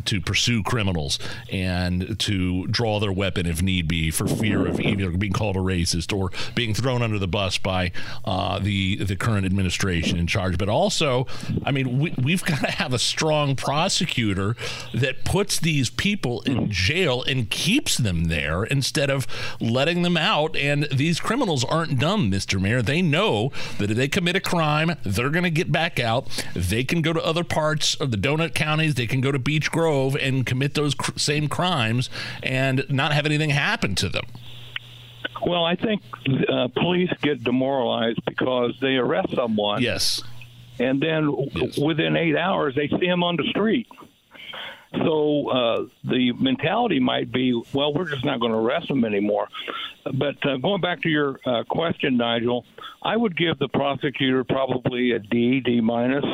to pursue criminals and to draw their weapon if need be for fear of either being called a racist or being thrown under the bus by uh, the the current administration in charge. But also, I mean, we, we've got to have a strong prosecutor that puts these people in jail and keeps them there instead of letting them out. And these criminals aren't dumb, Mr. Mayor. They know that if they commit a crime, they're going to get back out. They can go to other parts of the donut counties. They can go to Beech Grove and commit those cr- same crimes and not have anything happen to them. Well, I think uh, police get demoralized because they arrest someone. Yes. And then yes. within eight hours, they see him on the street. So uh, the mentality might be, well, we're just not going to arrest them anymore. But uh, going back to your uh, question, Nigel, I would give the prosecutor probably a D, D minus.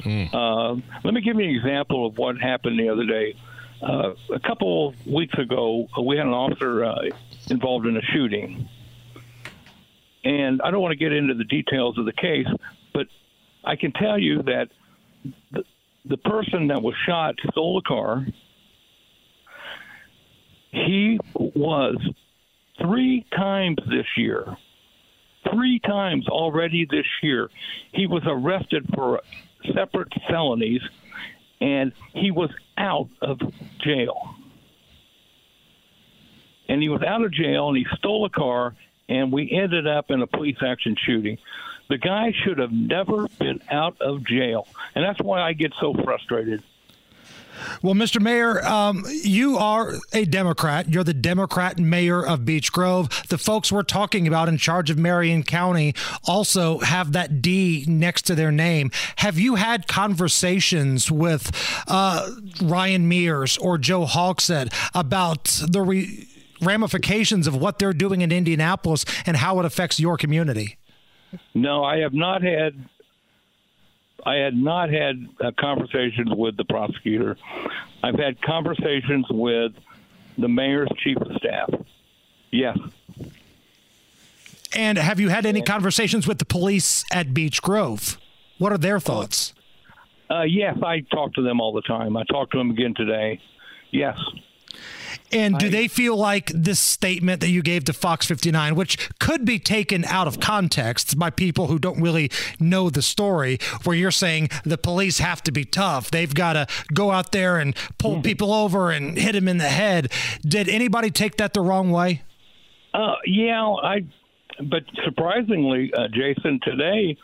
Mm. let me give you an example of what happened the other day. Uh, a couple weeks ago, we had an officer uh, involved in a shooting. And I don't want to get into the details of the case, but I can tell you that the, the person that was shot stole a car. He was three times this year, three times already this year, he was arrested for separate felonies and he was out of jail. And he was out of jail and he stole a car and we ended up in a police action shooting. The guy should have never been out of jail. And that's why I get so frustrated. Well, Mr. Mayor, um, you are a Democrat. You're the Democrat mayor of Beech Grove. The folks we're talking about in charge of Marion County also have that D next to their name. Have you had conversations with uh, Ryan Mears or Joe Hogsett about the re- ramifications of what they're doing in Indianapolis and how it affects your community? No, I have not had. I had not had conversations with the prosecutor. I've had conversations with the mayor's chief of staff. Yes. And have you had any conversations with the police at Beech Grove? What are their thoughts? Uh, yes, I talk to them all the time. I talked to them again today. Yes. And do they feel like this statement that you gave to Fox 59, which could be taken out of context by people who don't really know the story, where you're saying the police have to be tough, they've got to go out there and pull mm-hmm. people over and hit them in the head. Did anybody take that the wrong way? Uh, yeah, I. But surprisingly, uh, Jason, today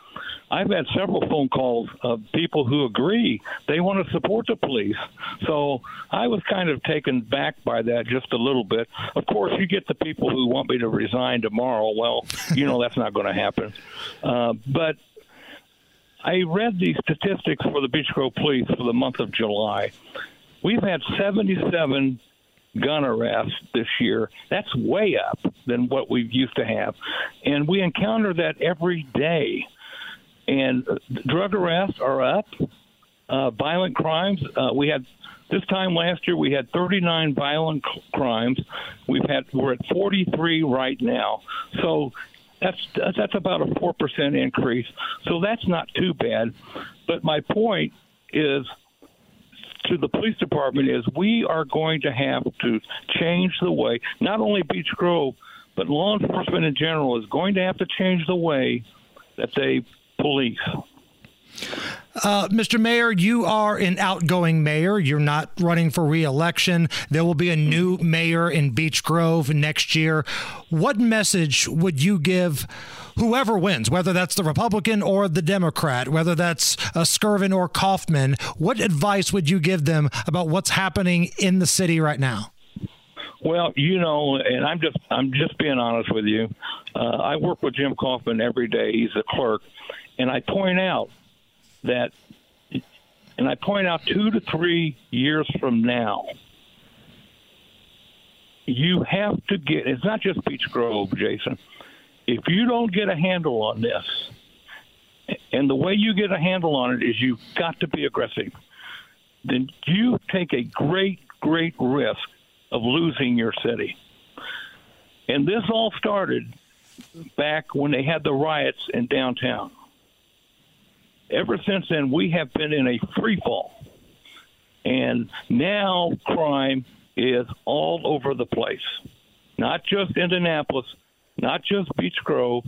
I've had several phone calls of people who agree they want to support the police. So I was kind of taken back by that just a little bit. Of course, you get the people who want me to resign tomorrow. Well, you know that's not going to happen. Uh, but I read the statistics for the Beech Grove Police for the month of July. We've had 77 gun arrests this year. That's way up than what we used to have. And we encounter that every day and drug arrests are up. Uh, violent crimes, uh, we had this time last year we had 39 violent crimes. We've had we're at 43 right now. So that's that's about a four percent increase. So that's not too bad. But my point is to the police department is we are going to have to change the way not only Beech Grove but law enforcement in general is going to have to change the way that they police. Uh, Mr. Mayor, you are an outgoing mayor. You're not running for reelection. There will be a new mayor in Beech Grove next year. What message would you give whoever wins, whether that's the Republican or the Democrat, whether that's uh, Skirvin or Kaufman? What advice would you give them about what's happening in the city right now? Well, you know, and I'm just I'm just being honest with you. Uh, I work with Jim Kaufman every day. He's a clerk, and I point out that, and I point out two to three years from now, you have to get. It's not just Beech Grove, Jason. If you don't get a handle on this, and the way you get a handle on it is you've got to be aggressive, then you take a great, great risk of losing your city. And this all started back when they had the riots in downtown. Ever since then, we have been in a free fall. And now crime is all over the place. Not just Indianapolis, not just Beech Grove.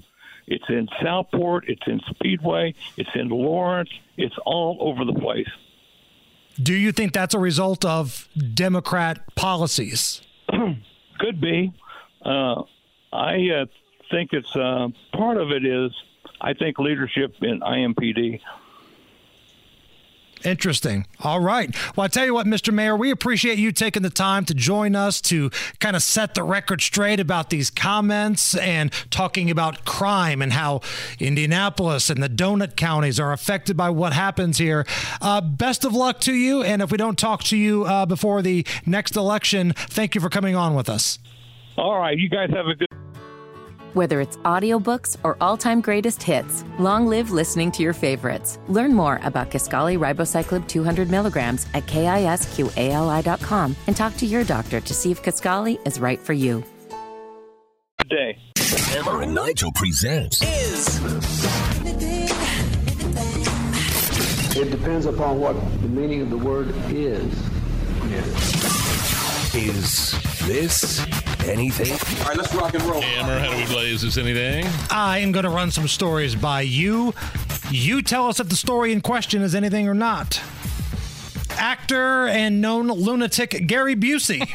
It's in Southport, it's in Speedway, it's in Lawrence, it's all over the place. Do you think that's a result of Democrat policies? <clears throat> Could be. Uh, I uh, think it's uh, part of it is I think leadership in IMPD. Interesting. All right. Well, I tell you what, Mr. Mayor, we appreciate you taking the time to join us to kind of set the record straight about these comments and talking about crime and how Indianapolis and the donut counties are affected by what happens here. Uh, best of luck to you. And if we don't talk to you uh, before the next election, thank you for coming on with us. All right. You guys have a good. Whether it's audiobooks or all-time greatest hits, long live listening to your favorites. Learn more about Kisqali Ribociclib 200 milligrams at kisqali.com and talk to your doctor to see if Kisqali is right for you. Good day. Hammer and Nigel presents Is It depends upon what the meaning of the word is. Is This Anything? All right, let's rock and roll. Hammer, how do we play? Is this anything? I am going to run some stories by you. You tell us if the story in question is anything or not. Actor and known lunatic Gary Busey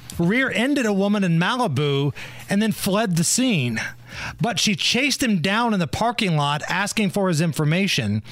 <laughs> rear ended a woman in Malibu and then fled the scene. But she chased him down in the parking lot asking for his information.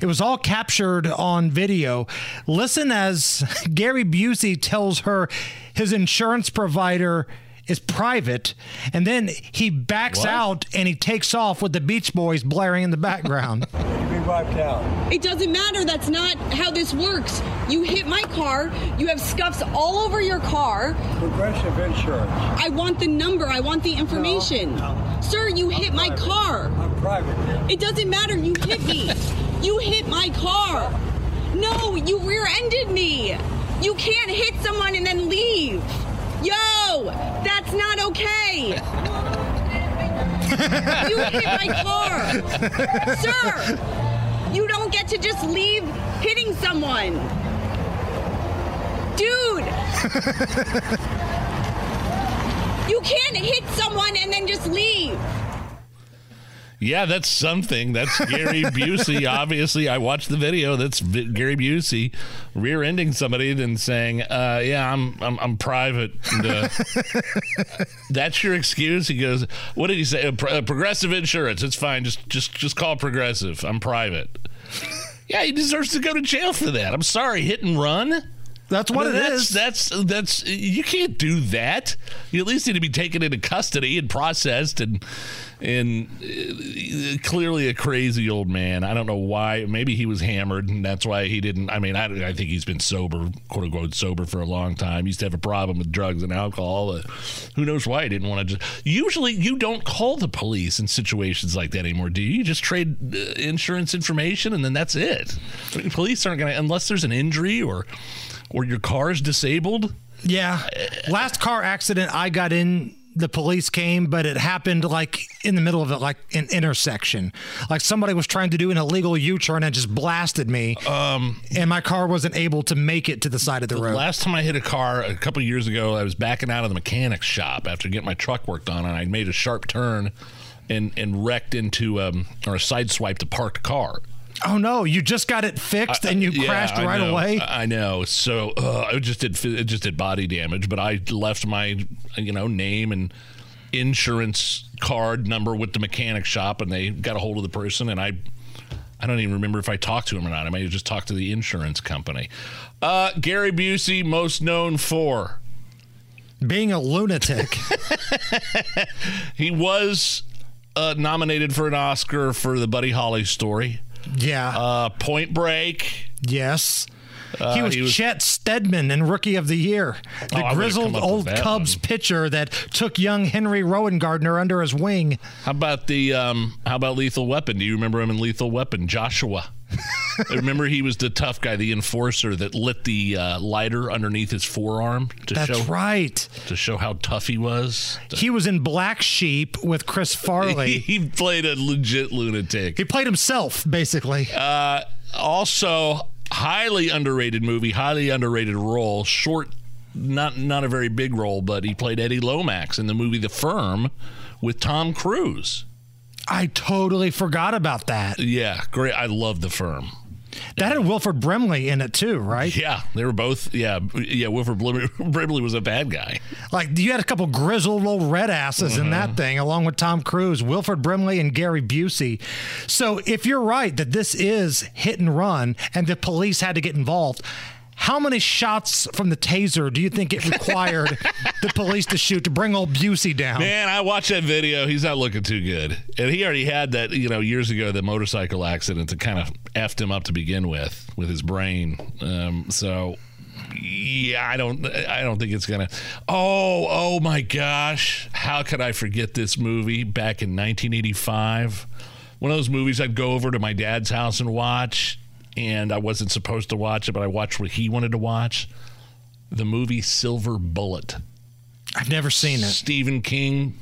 It was all captured on video. Listen as <laughs> Gary Busey tells her his insurance provider is private, and then he backs What? out and he takes off with the Beach Boys blaring in the background. <laughs> Be wiped out. It doesn't matter. That's not how this works. You hit my car. You have scuffs all over your car. Progressive insurance. I want the number. I want the information. Sir, you hit my car. I'm private. It doesn't matter. You hit me. <laughs> You hit my car. No, you rear ended me. You can't hit someone and then leave. Yo, that's not okay. you hit my car. Sir, you don't get to just leave hitting someone. Dude. <laughs> You can't hit someone and then just leave. Yeah, that's something. That's Gary <laughs> Busey. Obviously, I watched the video. That's Gary Busey rear-ending somebody and saying, uh, "Yeah, I'm I'm, I'm private." And, uh, <laughs> that's your excuse. He goes, "What did he say? Uh, pro- uh, progressive insurance. It's fine. Just just just call Progressive. I'm private." Yeah, he deserves to go to jail for that. I'm sorry, hit and run. That's what I mean, it that's, is. That's that's you can't do that. You at least need to be taken into custody and processed and and uh, clearly a crazy old man. I don't know why. Maybe he was hammered and that's why he didn't. I mean, I, I think he's been sober, quote unquote, sober for a long time. He used to have a problem with drugs and alcohol. Uh, who knows why he didn't want to just. Usually, you don't call the police in situations like that anymore, do you? You just trade uh, insurance information and then that's it. I mean, police aren't going to, unless there's an injury or or your car is disabled. Yeah. Last car accident I got in the police came, but it happened like in the middle of it, like an intersection. Like somebody was trying to do an illegal U turn and just blasted me. Um, and my car wasn't able to make it to the side of the road. Last time I hit a car a couple years ago, I was backing out of the mechanic's shop after getting my truck worked on, and I made a sharp turn and and wrecked into um, or sideswiped a parked car. Oh no! You just got it fixed and you Yeah, crashed I right know. away. I know. So uh, it just did. It just did body damage, but I left my you know name and insurance card number with the mechanic shop, and they got a hold of the person, and I. I don't even remember if I talked to him or not. I may have just talked to the insurance company. Uh, Gary Busey, most known for being a lunatic. <laughs> he was uh, nominated for an Oscar for the Buddy Holly story. Yeah. Uh, Point Break. Yes. Uh, he was he was- Chet Steadman in Rookie of the Year, the Oh, grizzled come up with old Cubs pitcher that took young Henry Rowengartner under his wing. How about the um, how about Lethal Weapon? Do you remember him in Lethal Weapon? Joshua. <laughs> I <laughs> remember he was the tough guy, the enforcer that lit the uh, lighter underneath his forearm to That's show right. to show how tough he was. He was in Black Sheep with Chris Farley. <laughs> he played a legit lunatic. He played himself, basically. Uh, also, highly underrated movie, highly underrated role. Short, not not a very big role, but he played Eddie Lomax in the movie The Firm with Tom Cruise. I totally forgot about that. Yeah, great. I love The Firm. That had Wilford Brimley in it too, right? Yeah, they were both. Yeah, yeah. Wilford Brim- <laughs> Brimley was a bad guy. Like you had a couple grizzled old red asses in Mm-hmm. that thing, along with Tom Cruise, Wilford Brimley, and Gary Busey. So if you're right that this is hit and run, and the police had to get involved. How many shots from the taser do you think it required <laughs> the police to shoot to bring old Busey down? Man, I watched that video. He's not looking too good, and he already had that. You know, years ago, the motorcycle accident that kind of effed him up to begin with with his brain. Um, so. Yeah, I don't. I don't think it's gonna. Oh, oh my gosh! How could I forget this movie back in 1985? One of those movies I'd go over to my dad's house and watch, and I wasn't supposed to watch it, but I watched what he wanted to watch. The movie Silver Bullet. I've never seen it. Stephen King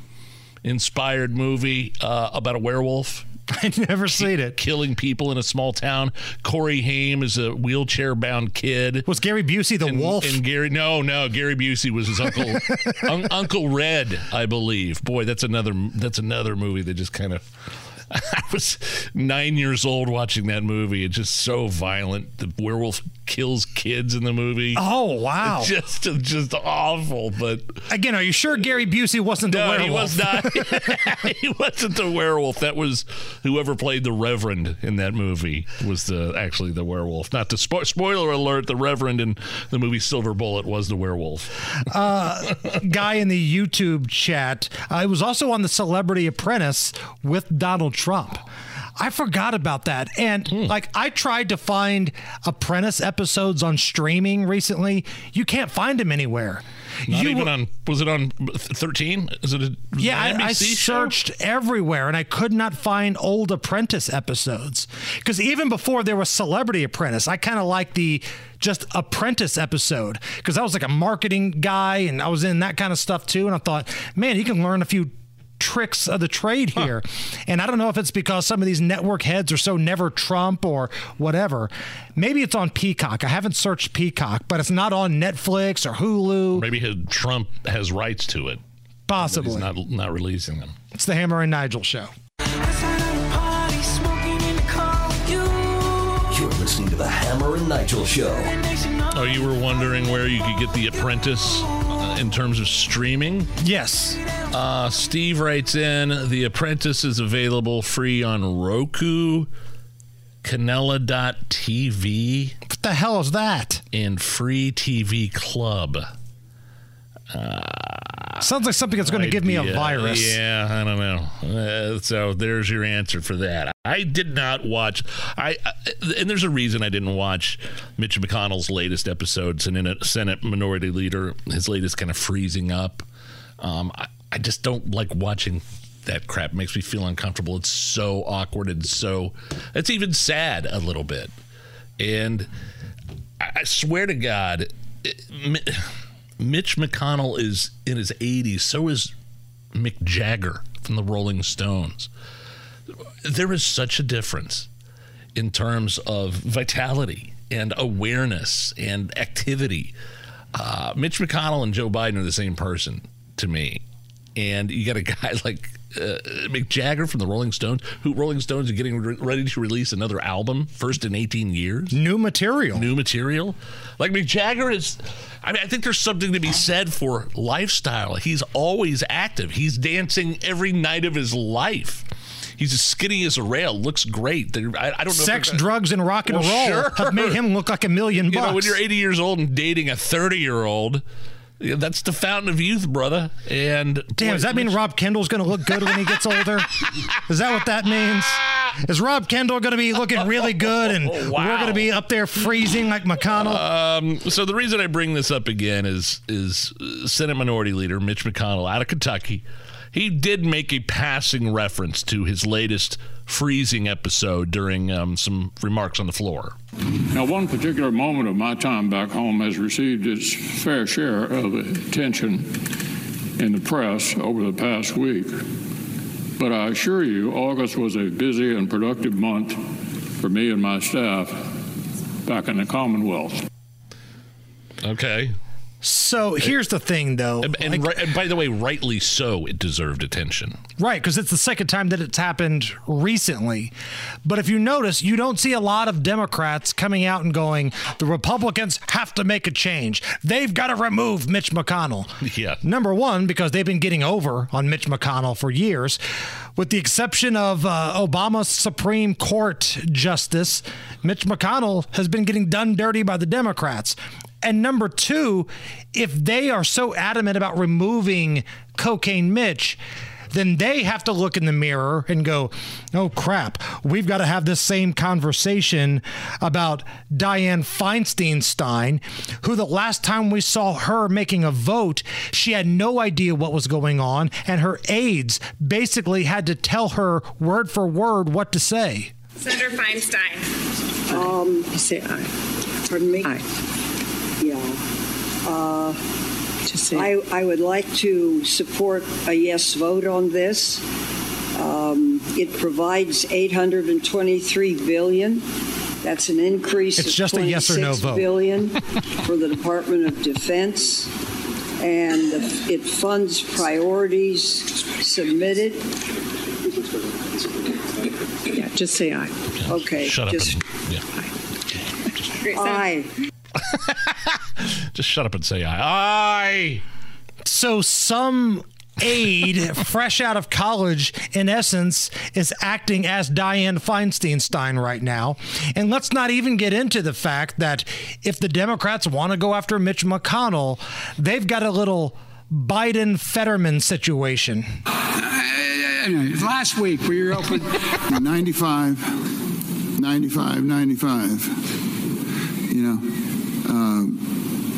inspired movie uh, about a werewolf. <laughs> I've never seen it. Killing people in a small town. Corey Haim is a wheelchair bound kid. Was Gary Busey the and, wolf? And Gary, no, no, Gary Busey was his uncle, <laughs> un- Uncle Red, I believe. Boy, that's another that's another movie that just kind of. <laughs> I was nine years old watching that movie. It's just so violent. The werewolf kills kids in the movie. Oh wow! <laughs> Just just awful. But Again, are you sure Gary Busey wasn't the no, werewolf? he was not. <laughs> he wasn't the werewolf. That was whoever played the Reverend in that movie was the actually the werewolf. Not the spo- spoiler alert. The Reverend in the movie Silver Bullet was the werewolf. uh, guy in the YouTube chat. I was also on the Celebrity Apprentice with Donald Trump. I forgot about that. And Hmm. like I tried to find Apprentice episodes on streaming recently. You can't find them anywhere. Not You- even on. Was it on thirteen? Is it? A, was yeah, it I, I searched everywhere and I could not find old Apprentice episodes. Because even before there was Celebrity Apprentice, I kind of like the just Apprentice episode because I was like a marketing guy and I was in that kind of stuff too. And I thought, man, you can learn a few tricks of the trade here. And I don't know if it's because some of these network heads are so never Trump or whatever. Maybe it's on Peacock. I haven't searched Peacock, but it's not on Netflix or Hulu. Maybe his, Trump has rights to it. Possibly. He's not not releasing them. It's the Hammer and Nigel show. You're listening to the Hammer and Nigel Show. Oh, you were wondering where you could get The Apprentice in terms of streaming? Yes. Uh, Steve writes in The Apprentice is available free on Roku, Canela.tv, What the hell is that? and Free TV Club. Sounds like something that's going to give me a virus. Yeah, I don't know. Uh, so there's your answer for that. I did not watch. I, I and there's a reason I didn't watch Mitch McConnell's latest episodes and in a Senate Minority Leader, his latest kind of freezing up. Um, I, I just don't like watching that crap. It makes me feel uncomfortable. It's so awkward and so. It's even sad a little bit. And I I swear to God, it- Mi- Mitch McConnell is in his 80s. So is Mick Jagger from the Rolling Stones. There is such a difference in terms of vitality and awareness and activity. Uh, Mitch McConnell and Joe Biden are the same person to me. And you got a <laughs> guy like uh, Mick Jagger from the Rolling Stones, who Rolling Stones are getting re- ready to release another album, first in 18 years. New material. New material. Like Mick Jagger is. I mean, I think there's something to be said for lifestyle. He's always active. He's dancing every night of his life. He's as skinny as a rail. Looks great. I, I don't know. Sex, drugs, and rock and well, roll sure. have made him look like a million bucks. You know, when you're 80 years old and dating a 30 year old, that's the fountain of youth, brother. And damn, does that mean Rob Kendall's going to look good when he gets older? Is that what that means? Is Rob Kendall going to be looking really good, and <laughs> oh, wow. we're going to be up there freezing like McConnell? Um, so the reason I bring this up again is is Senate Minority Leader Mitch McConnell out of Kentucky. He did make a passing reference to his latest freezing episode during um, some remarks on the floor. Now, one particular moment of my time back home has received its fair share of attention in the press over the past week. But I assure you, August was a busy and productive month for me and my staff back in the Commonwealth. Okay. So here's the thing, though. And, and, like, and, by the way, rightly so, it deserved attention. Right, because it's the second time that it's happened recently. But if you notice, you don't see a lot of Democrats coming out and going, the Republicans have to make a change. They've got to remove Mitch McConnell. <laughs> Yeah. Number one, because they've been getting over on Mitch McConnell for years. With the exception of uh, Obama's Supreme Court justice, Mitch McConnell has been getting done dirty by the Democrats. And number two, if they are so adamant about removing Cocaine Mitch, then they have to look in the mirror and go, oh crap, we've got to have this same conversation about Dianne Feinstein Stein, who the last time we saw her making a vote, she had no idea what was going on, and her aides basically had to tell her word for word what to say. Senator Feinstein. Um, say aye. Pardon me? Aye. Yeah. Uh, I, I would like to support a yes vote on this. Um, it provides 823 billion. That's an increase it's of just a yes or no vote. billion for the Department of Defense, and it funds priorities submitted. Yeah, just say aye. Okay. Shut just, up. And, yeah. Aye. <laughs> Just shut up and say aye. Aye. So some aide fresh out of college in essence is acting as Dianne Feinstein Stein right now and let's not even get into the fact that if the Democrats want to go after Mitch McConnell they've got a little Biden Fetterman situation last week we were open 95 95 95 you know um,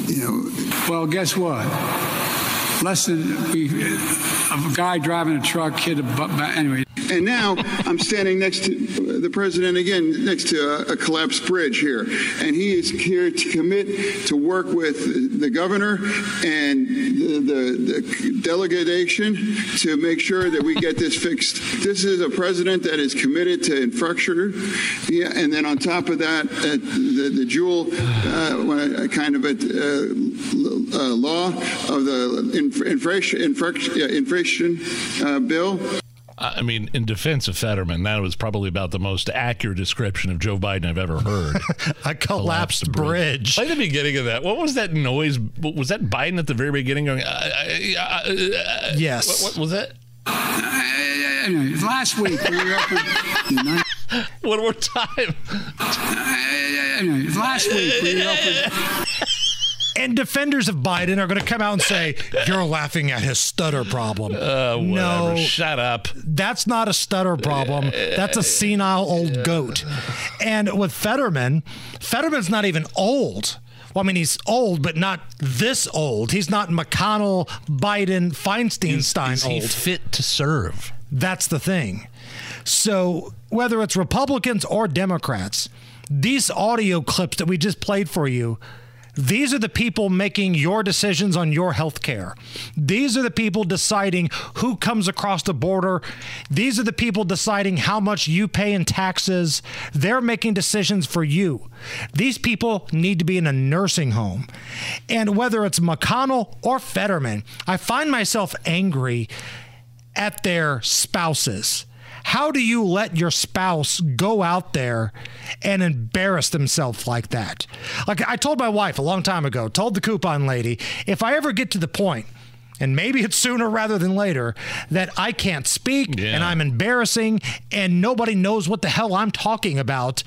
you know. Well, guess what? Less than we, a guy driving a truck hit a but anyway. And now I'm standing next to the president again, next to a, a, collapsed bridge here. And he is here to commit to work with the governor and the, the, the delegation to make sure that we get this fixed. This is a president that is committed to infrastructure. Yeah, and then on top of that, uh, the, the jewel uh, kind of a uh, law of the inflation, inflation uh, bill. I mean, in defense of Fetterman, that was probably about the most accurate description of Joe Biden I've ever heard. <laughs> a collapsed, collapsed bridge. bridge. Like the beginning of that. What was that noise? Was that Biden at the very beginning going? Uh, uh, uh, yes. What, what, was that? last week we were up <laughs> One more time. last week we were open. And defenders of Biden are going to come out and say, You're laughing at his stutter problem. Uh, no, shut up. That's not a stutter problem. That's a senile old goat. And with Fetterman, Fetterman's not even old. Well, I mean, he's old, but not this old. He's not McConnell, Biden, Feinstein Stein is, is old. Fit to serve. That's the thing. So whether it's Republicans or Democrats, these audio clips that we just played for you These are the people making your decisions on your health care. These are the people deciding who comes across the border. These are the people deciding how much you pay in taxes. They're making decisions for you. These people need to be in a nursing home. And whether it's McConnell or Fetterman, I find myself angry at their spouses. How do you let your spouse go out there and embarrass themselves like that? Like I told my wife a long time ago, told the coupon lady, if I ever get to the point and maybe it's sooner rather than later that I can't speak Yeah. and I'm embarrassing and nobody knows what the hell I'm talking about.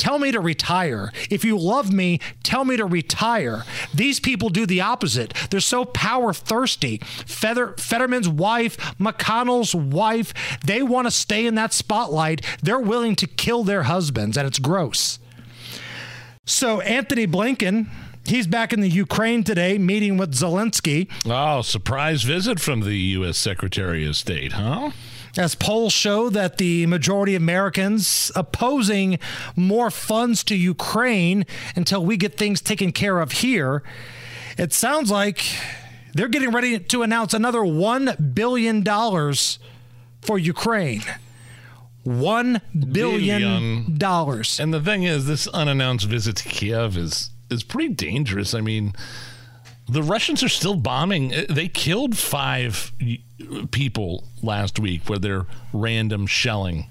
Tell me to retire. If you love me, tell me to retire. These people do the opposite. They're so power thirsty. Feather, Fetterman's wife, McConnell's wife, they want to stay in that spotlight. They're willing to kill their husbands, and it's gross. So, Antony Blinken, he's back in the Ukraine today meeting with Zelensky. Oh, surprise visit from the U.S. Secretary of State, huh? As polls show that the majority of Americans opposing more funds to Ukraine until we get things taken care of here, it sounds like they're getting ready to announce another $1 billion for Ukraine. $1 billion. Um, and the thing is, this unannounced visit to Kiev is is pretty dangerous. I mean, the Russians are still bombing. Uh, They killed five people last week with their random shelling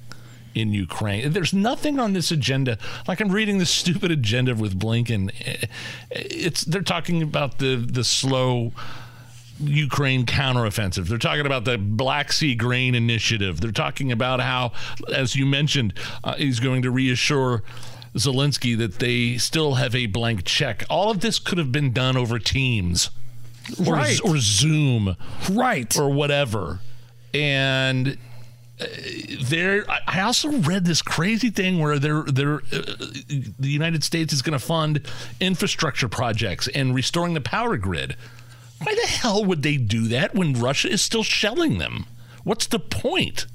in Ukraine. There's nothing on this agenda. Like I'm reading this <laughs> stupid agenda with Blinken. Eh, It's they're talking about the the slow Ukraine counteroffensive. They're talking about the Black Sea Grain Initiative. They're talking about how, as you mentioned, uh, he's going to reassure Zelensky that they still have a blank check. All of this could have been done over Teams or, Right. or Zoom, right, or whatever. And uh, there, I- I also read this crazy thing where they're, they're, uh, the United States is going to fund infrastructure projects and restoring the power grid. Why the hell would they do that when Russia is still shelling them? What's the point?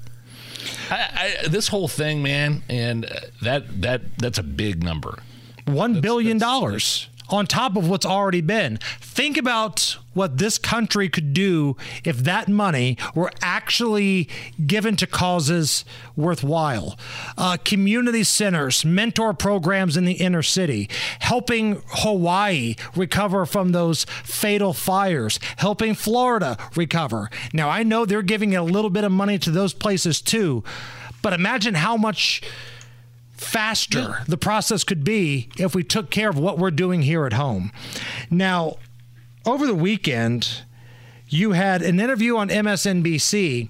I, I, this whole thing, man, and uh, that that that's a big number. One billion dollars on top of what's already been. Think about what this country could do if that money were actually given to causes worthwhile. Uh, community centers, mentor programs in the inner city, helping Hawaii recover from those fatal fires, helping Florida recover. Now, I know they're giving a little bit of money to those places too, but imagine how much faster the process could be if we took care of what we're doing here at home. Now, over the weekend, you had an interview on MSNBC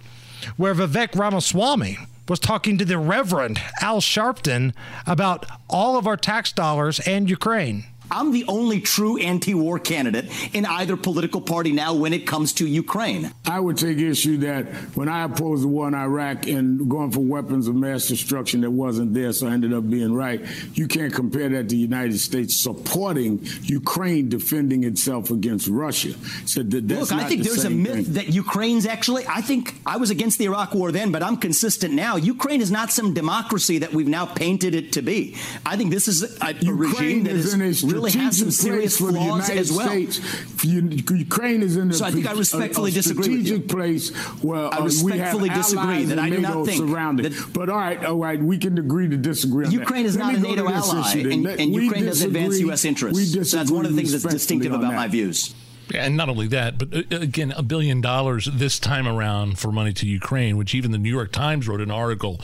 where Vivek Ramaswamy was talking to the Reverend Al Sharpton about all of our tax dollars and Ukraine. I'm the only true anti war candidate in either political party now when it comes to Ukraine. I would take issue that when I opposed the war in Iraq and going for weapons of mass destruction that wasn't there, so I ended up being right. You can't compare that to the United States supporting Ukraine defending itself against Russia. So that, Look, I think the there's a myth thing. that Ukraine's actually, I think I was against the Iraq war then, but I'm consistent now. Ukraine is not some democracy that we've now painted it to be. I think this is a, a regime that is is, in a really has some serious place for the United as well. States. Ukraine is in a, So I think I respectfully a, a disagree with you. strategic place where I uh, we respectfully have disagree that I do NATO not think surrounded. but all right, all right, we can agree to disagree. On Ukraine that. is Let not a NATO ally, issue then. and, and Ukraine doesn't advance U.S. interests. So that's one of the things that's distinctive about on my views. And not only that, but uh, again, a billion dollars this time around for money to Ukraine, which even the New York Times wrote an article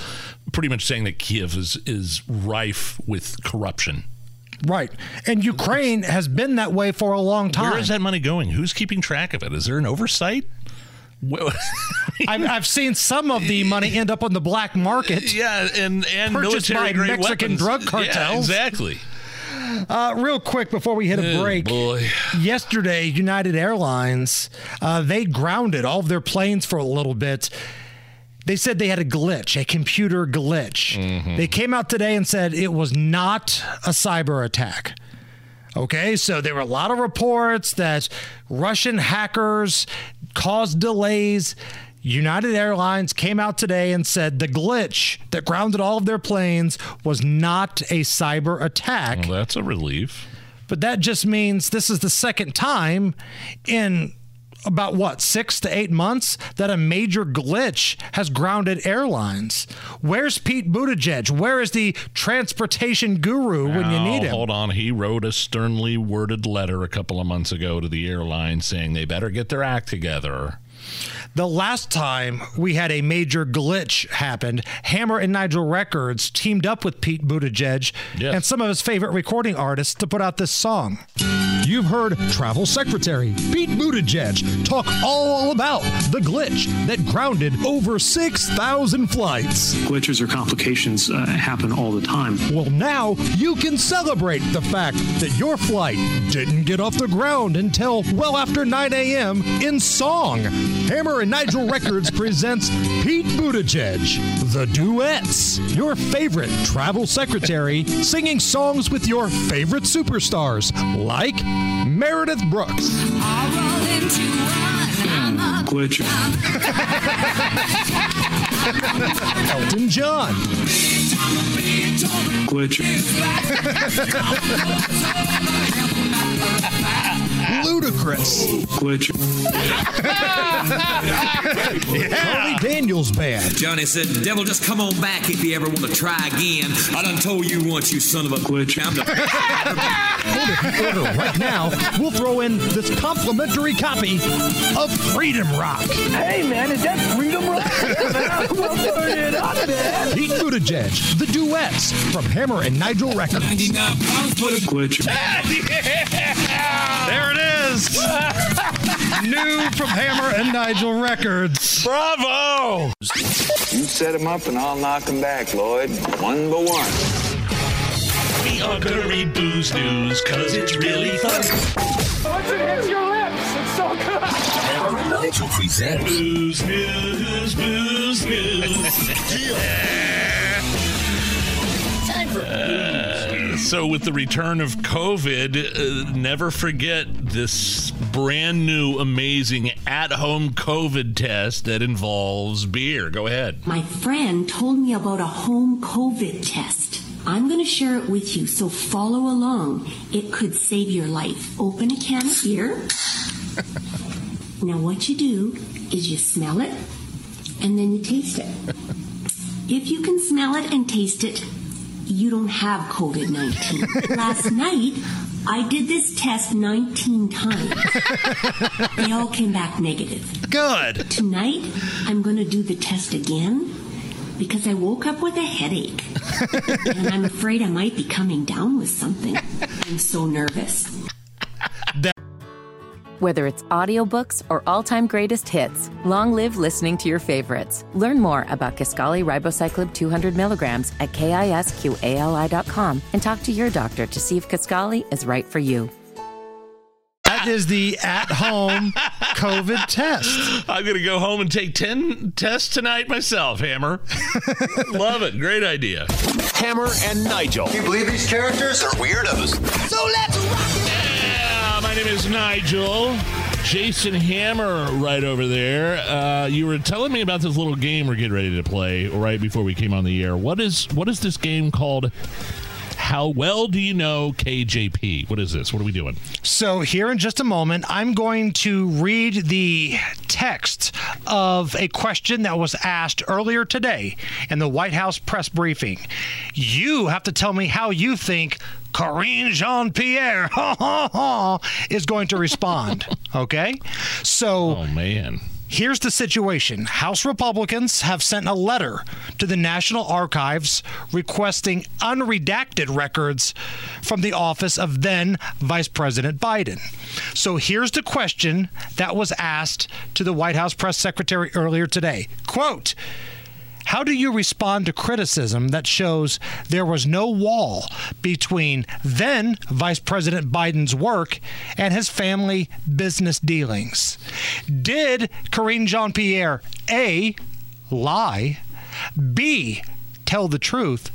pretty much saying that Kiev is, is rife with corruption. Right. And Ukraine has been that way for a long time. Where is that money going? Who's keeping track of it? Is there an oversight? <laughs> I've, I've seen some of the money end up on the black market. <laughs> Yeah, and and purchased by military-grade Mexican weapons. drug Yeah, exactly. Uh, real quick before we hit a Oh, break, boy. yesterday United Airlines uh, they grounded all of their planes for a little bit. They said they had a glitch, a computer glitch. Mm-hmm. They came out today and said it was not a cyber attack. Okay, so there were a lot of reports that Russian hackers caused delays. United Airlines came out today and said the glitch that grounded all of their planes was not a cyber attack. Well, that's a relief. but that just means this is the second time in about what six to eight months that a major glitch has grounded airlines. Where's Pete Buttigieg? Where is the transportation guru when you need him? Hold on. He wrote a sternly worded letter a couple of months ago to the airline saying they better get their act together. The last time we had a major glitch happened, Hammer and Nigel Records teamed up with Pete Buttigieg and some of his favorite recording artists to put out this song. You've heard Travel Secretary Pete Buttigieg talk all about the glitch that grounded over 6,000 flights. Glitches or complications uh, happen all the time. Well, now you can celebrate the fact that your flight didn't get off the ground until well after 9 a.m. in song. Hammer and Nigel Records presents Pete Buttigieg, The Duets, your favorite travel secretary singing songs with your favorite superstars like Meredith Brooks. Glitch. Elton John. Glitch. <laughs> Ludacris. Glitch. Charlie Daniels Band. Johnny said, Devil, just come on back if you ever want to try again. I done told you once, you son of a glitch. I'm the if you order right now, we'll throw in this complimentary copy of Freedom Rock. Hey, man, is that Freedom Rock? well, put it up, man. Pete Buttigieg, The Duets from Hammer and Nigel Records. Glitch. There it from Hammer and Nigel Records. Bravo! You set him up and I'll knock him back, Lloyd. One by one. We are gonna read booze news because it's really fun. Once it hits your lips, it's so good. Hammer and Nigel present Booze news, booze news. <laughs> Time for Uh, so, with the return of COVID, uh, never forget this brand new, amazing at home COVID test that involves beer. Go ahead. My friend told me about a home COVID test. I'm going to share it with you, so follow along. It could save your life. Open a can of beer. now, what you do is you smell it and then you taste it. If you can smell it and taste it, you don't have COVID 19. <laughs> Last night, I did this test 19 times. they all came back negative. Good. Tonight, I'm going to do the test again because I woke up with a headache. <laughs> and I'm afraid I might be coming down with something. I'm so nervous. Whether it's audiobooks or all-time greatest hits, long live listening to your favorites. Learn more about Kisqali Ribociclib 200 milligrams at kisqali.com and talk to your doctor to see if Kisqali is right for you. That is the at-home COVID test. I'm going to go home and take 10 tests tonight myself, Hammer. <laughs> Love it. Great idea. Hammer and Nigel. You believe these characters are weirdos? So let's rock Yeah, my name is Nigel. Jason Hammer, right over there. Uh, you were telling me about this little game we're getting ready to play right before we came on the air. What is what is this game called? How well do you know KJP? What is this? What are we doing? So, here in just a moment, I'm going to read the text of a question that was asked earlier today in the White House press briefing. You have to tell me how you think Karine Jean Pierre <laughs> is going to respond. Okay? So, Oh man. Here's the situation House Republicans have sent a letter to the National Archives requesting unredacted records from the office of then Vice President Biden. So here's the question that was asked to the White House press secretary earlier today. Quote, how do you respond to criticism that shows there was no wall between then Vice President Biden's work and his family business dealings? Did Karine Jean Pierre A. lie, B. tell the truth,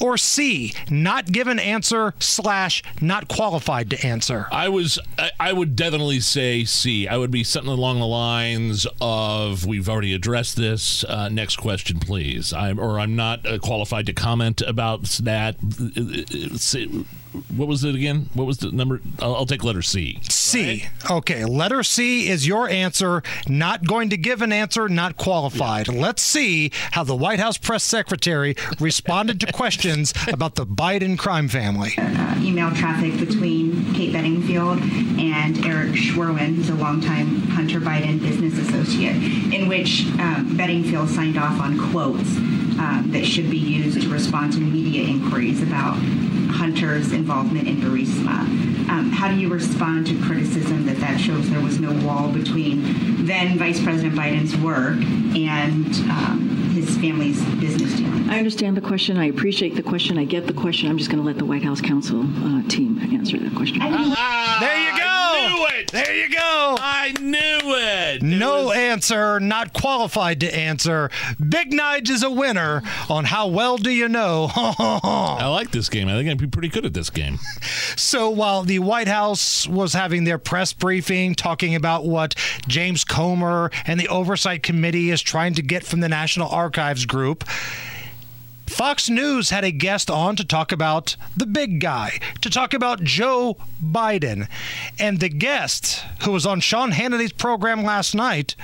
or C. not given answer slash not qualified to answer? I was I, I would definitely say C. I would be something along the lines of we've already addressed this. Uh, next question, please. I'm or I'm not uh, qualified to comment about that. Uh, uh, what was it again? What was the number? I'll, I'll take letter C. C. Okay, letter C is your answer. Not going to give an answer, not qualified. Let's see how the White House press secretary responded to questions <laughs> about the Biden crime family. uh, email traffic between Kate Bedingfield and Eric Schwerin, who's a longtime Hunter Biden business associate, in which um, Bedingfield signed off on quotes um, that should be used to respond to media inquiries about Hunter's involvement in Burisma. Um, how do you respond to criticism that that shows there was no wall between then Vice President Biden's work and um, his family's business dealings? I understand the question. I appreciate the question. I get the question. I'm just going to let the White House counsel uh, team answer that question. there you go. I knew it. There you go. I knew No answer, not qualified to answer. Big Nige is a winner on how well do you know. <laughs> I like this game. I think I'd be pretty good at this game. So while the White House was having their press briefing talking about what James Comer and the Oversight Committee is trying to get from the National Archives Group, Fox News had a guest on to talk about the big guy, to talk about Joe Biden. And the guest, who was on Sean Hannity's program last night,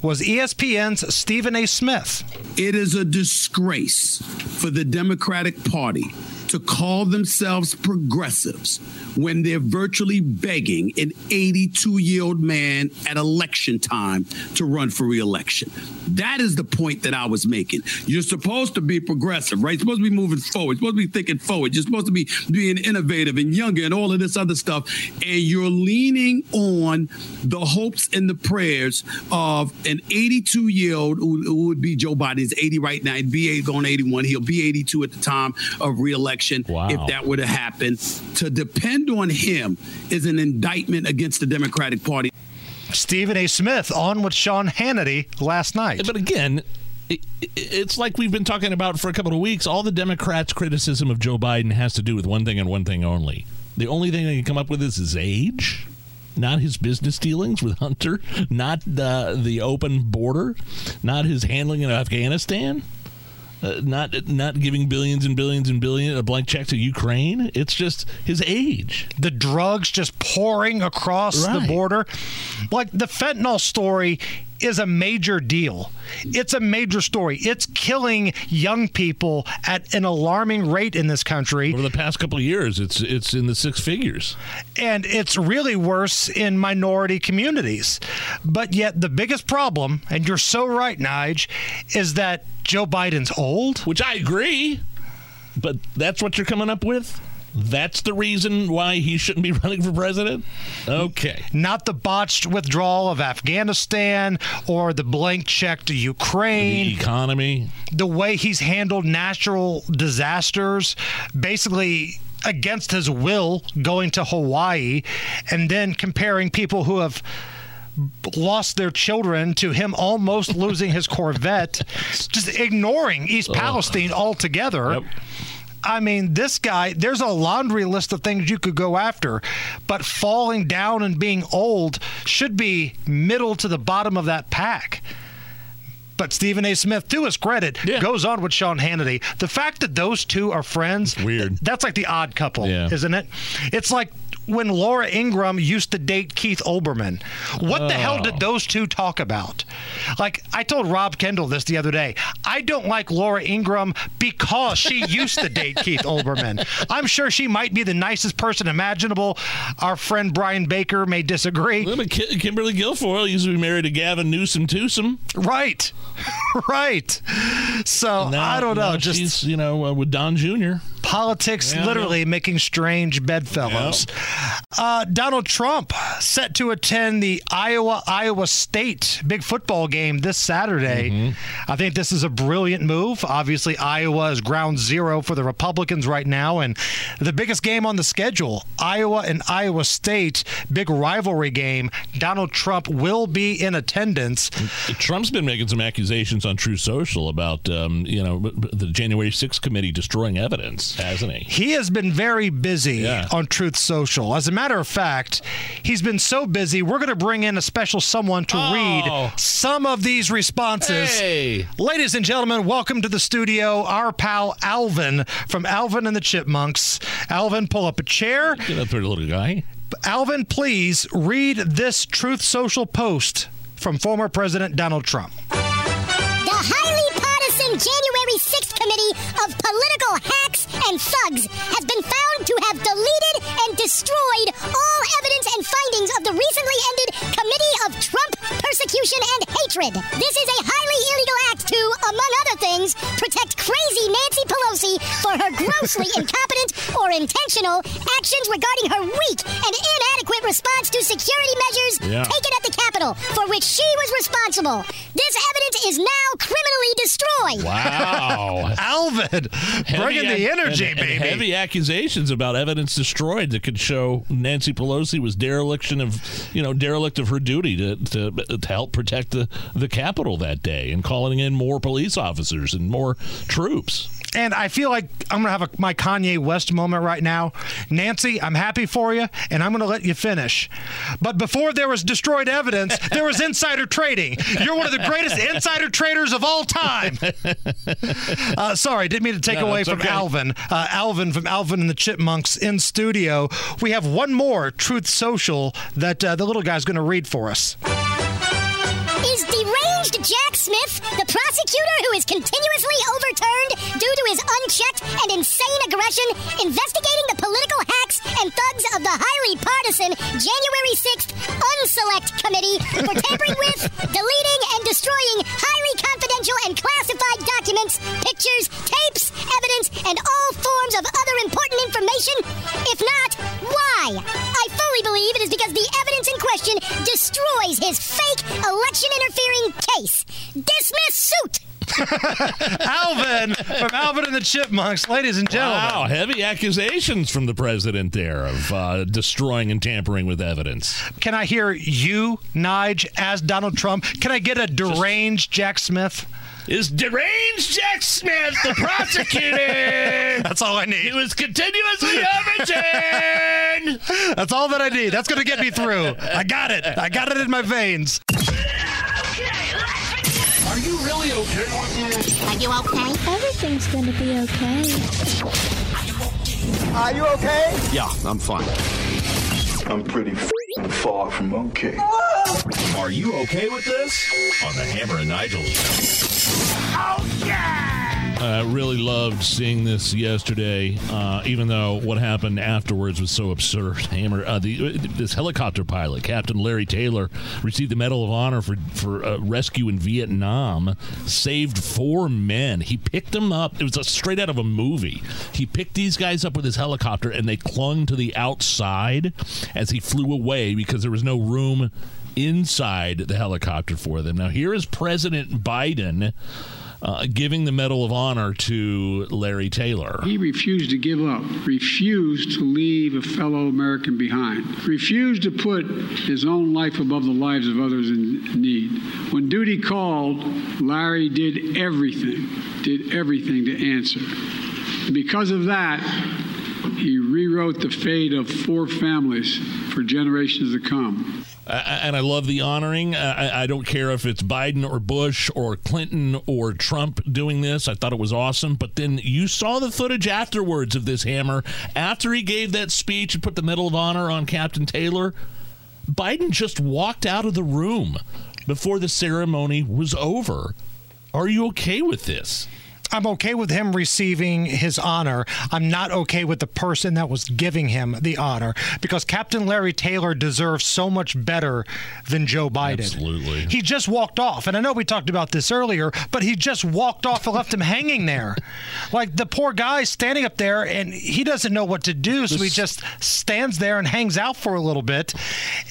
was ESPN's Stephen A. Smith. It is a disgrace for the Democratic Party to call themselves progressives when they're virtually begging an 82 year old man at election time to run for reelection. That is the point that I was making. You're supposed to be progressive, right? You're supposed to be moving forward. You're supposed to be thinking forward. You're supposed to be being innovative and younger and all of this other stuff. And you're leaning on the hopes and the prayers of an 82 year old who, who would be Joe Biden's 80 right now. He'd be going 81. He'll be 82 at the time of reelection Wow. if that were to happen. To depend on him is an indictment against the Democratic Party. Stephen A. Smith on with Sean Hannity last night. But again, it's like we've been talking about for a couple of weeks. All the Democrats' criticism of Joe Biden has to do with one thing and one thing only. The only thing they can come up with is his age, not his business dealings with Hunter, not the the open border, not his handling of Afghanistan. Uh, not not giving billions and billions and billions a blank check to Ukraine. It's just his age. the drugs just pouring across the border. Like the fentanyl story is a major deal. It's a major story. It's killing young people at an alarming rate in this country. Over the past couple of years, it's it's in the six figures. And it's really worse in minority communities. But yet, the biggest problem, and you're so right, Nige, is that Joe Biden's old. Which I agree. But that's what you're coming up with? That's the reason why he shouldn't be <laughs> running for president? Okay. Not the botched withdrawal of Afghanistan or the blank check to Ukraine. The economy. the way he's handled natural disasters, basically against his will, going to Hawaii, and then comparing people who have lost their children to him almost losing his <laughs> Corvette, just ignoring East Palestine altogether. I mean, this guy, there's a laundry list of things you could go after, but falling down and being old should be middle to the bottom of that pack. But Stephen A. Smith, to his credit, goes on with Sean Hannity. The fact that those two are friends, weird. That's like the odd couple, Yeah. isn't it? It's like when Laura Ingraham used to date Keith Olbermann. What the hell Oh. did those two talk about? Like, I told Rob Kendall this the other day. I don't like Laura Ingraham because she used to date Keith Olbermann. I'm sure she might be the nicest person imaginable. Our friend Brian Baker may disagree. Well, but Ki- Kimberly Guilfoyle used to be married to Gavin Newsom Twosome. Right. <laughs> right. So no, I don't know. now Just you know uh, with Don Jr. politics Yeah, literally making strange bedfellows. Uh, Donald Trump set to attend the Iowa Iowa State big football game this Saturday. Mm-hmm. I think this is a brilliant move. Obviously, Iowa is ground zero for the Republicans right now, and the biggest game on the schedule, Iowa and Iowa State, big rivalry game. Donald Trump will be in attendance. Trump's been making some accusations on Truth Social about um, you know the January 6th committee destroying evidence. Yes, hasn't he? He has been very busy on Truth Social. As a matter of fact, he's been so busy, we're going to bring in a special someone to Oh. read some of these responses. Hey. Ladies and gentlemen, welcome to the studio, our pal Alvin from Alvin and the Chipmunks. Alvin, pull up a chair. Get up there, little guy. Alvin, please read this Truth Social post from former President Donald Trump. The highly partisan January 6th Committee of Political Hacks and Thugs has been found to have deleted and destroyed all evidence and findings of the recently ended Committee of Trump Persecution and Hatred. This is a highly illegal act to, among other things, protect crazy Nancy Pelosi for her grossly <laughs> incompetent or intentional actions regarding her weak and inadequate response to security measures Yeah. taken at the Capitol, for which she was responsible. This evidence is now criminally destroyed. Wow. <laughs> Alvin, bringing the ac- energy, and- and heavy accusations about evidence destroyed that could show Nancy Pelosi was dereliction of, you know, derelict of her duty to, to, to help protect the, the Capitol that day and calling in more police officers and more troops. And I feel like I'm going to have a, my Kanye West moment right now. Nancy, I'm happy for you, and I'm going to let you finish. But before there was destroyed evidence, there was insider trading. You're one of the greatest insider traders of all time. <laughs> Uh, sorry, didn't mean to take No, away from okay. Alvin. Uh, Alvin from Alvin and the Chipmunks in studio. We have one more Truth Social that uh, the little guy's going to read for us. Is deranged Jack Smith the prosecutor who is continuously overturned due to his unchecked and insane aggression investigating the political hacks and thugs of the highly partisan January 6th Unselect Committee for tampering with, <laughs> deleting, and destroying highly confidential and classified documents, pictures, tapes, evidence, and all forms of other important information? If not, why? I fully believe it is because the evidence in question destroys his fake election interfering case. Dismiss suit. <laughs> Alvin from Alvin and the Chipmunks, ladies and gentlemen. Wow, heavy accusations from the president there of uh, destroying and tampering with evidence. Can I hear you, Nige, as Donald Trump? Can I get a deranged Jack Smith? Is deranged Jack Smith the prosecutor? <laughs> That's all I need. He was continuously overturned. <laughs> That's all that I need. That's going to get me through. I got it. I got it in my veins. Are you really okay with this? Are you okay? Everything's gonna be okay. Are you okay? Yeah, I'm fine. I'm pretty f***ing far from okay. Are you okay with this? On the Hammer and Nigel I really loved seeing this yesterday, uh, even though what happened afterwards was so absurd. <laughs> Hammer, uh, the, this helicopter pilot, Captain Larry Taylor, received the Medal of Honor for for uh, rescue in Vietnam. Saved four men. He picked them up. It was a, straight out of a movie. He picked these guys up with his helicopter, and they clung to the outside as he flew away because there was no room inside the helicopter for them. Now here is President Biden uh, giving the Medal of Honor to Larry Taylor. He refused to give up, refused to leave a fellow American behind, refused to put his own life above the lives of others in need. When duty called, Larry did everything, did everything to answer. Because of that, he rewrote the fate of four families for generations to come. And I love the honoring. I, I don't care if it's Biden or Bush or Clinton or Trump doing this. I thought it was awesome. But then you saw the footage afterwards of this hammer. After he gave that speech and put the Medal of Honor on Captain Taylor, Biden just walked out of the room before the ceremony was over. Are you okay with this? I'm okay with him receiving his honor. I'm not okay with the person that was giving him the honor because Captain Larry Taylor deserves so much better than Joe Biden. Absolutely. He just walked off. And I know we talked about this earlier, but he just walked off and left him hanging there. <laughs> Like the poor guy standing up there and he doesn't know what to do. So he just stands there and hangs out for a little bit.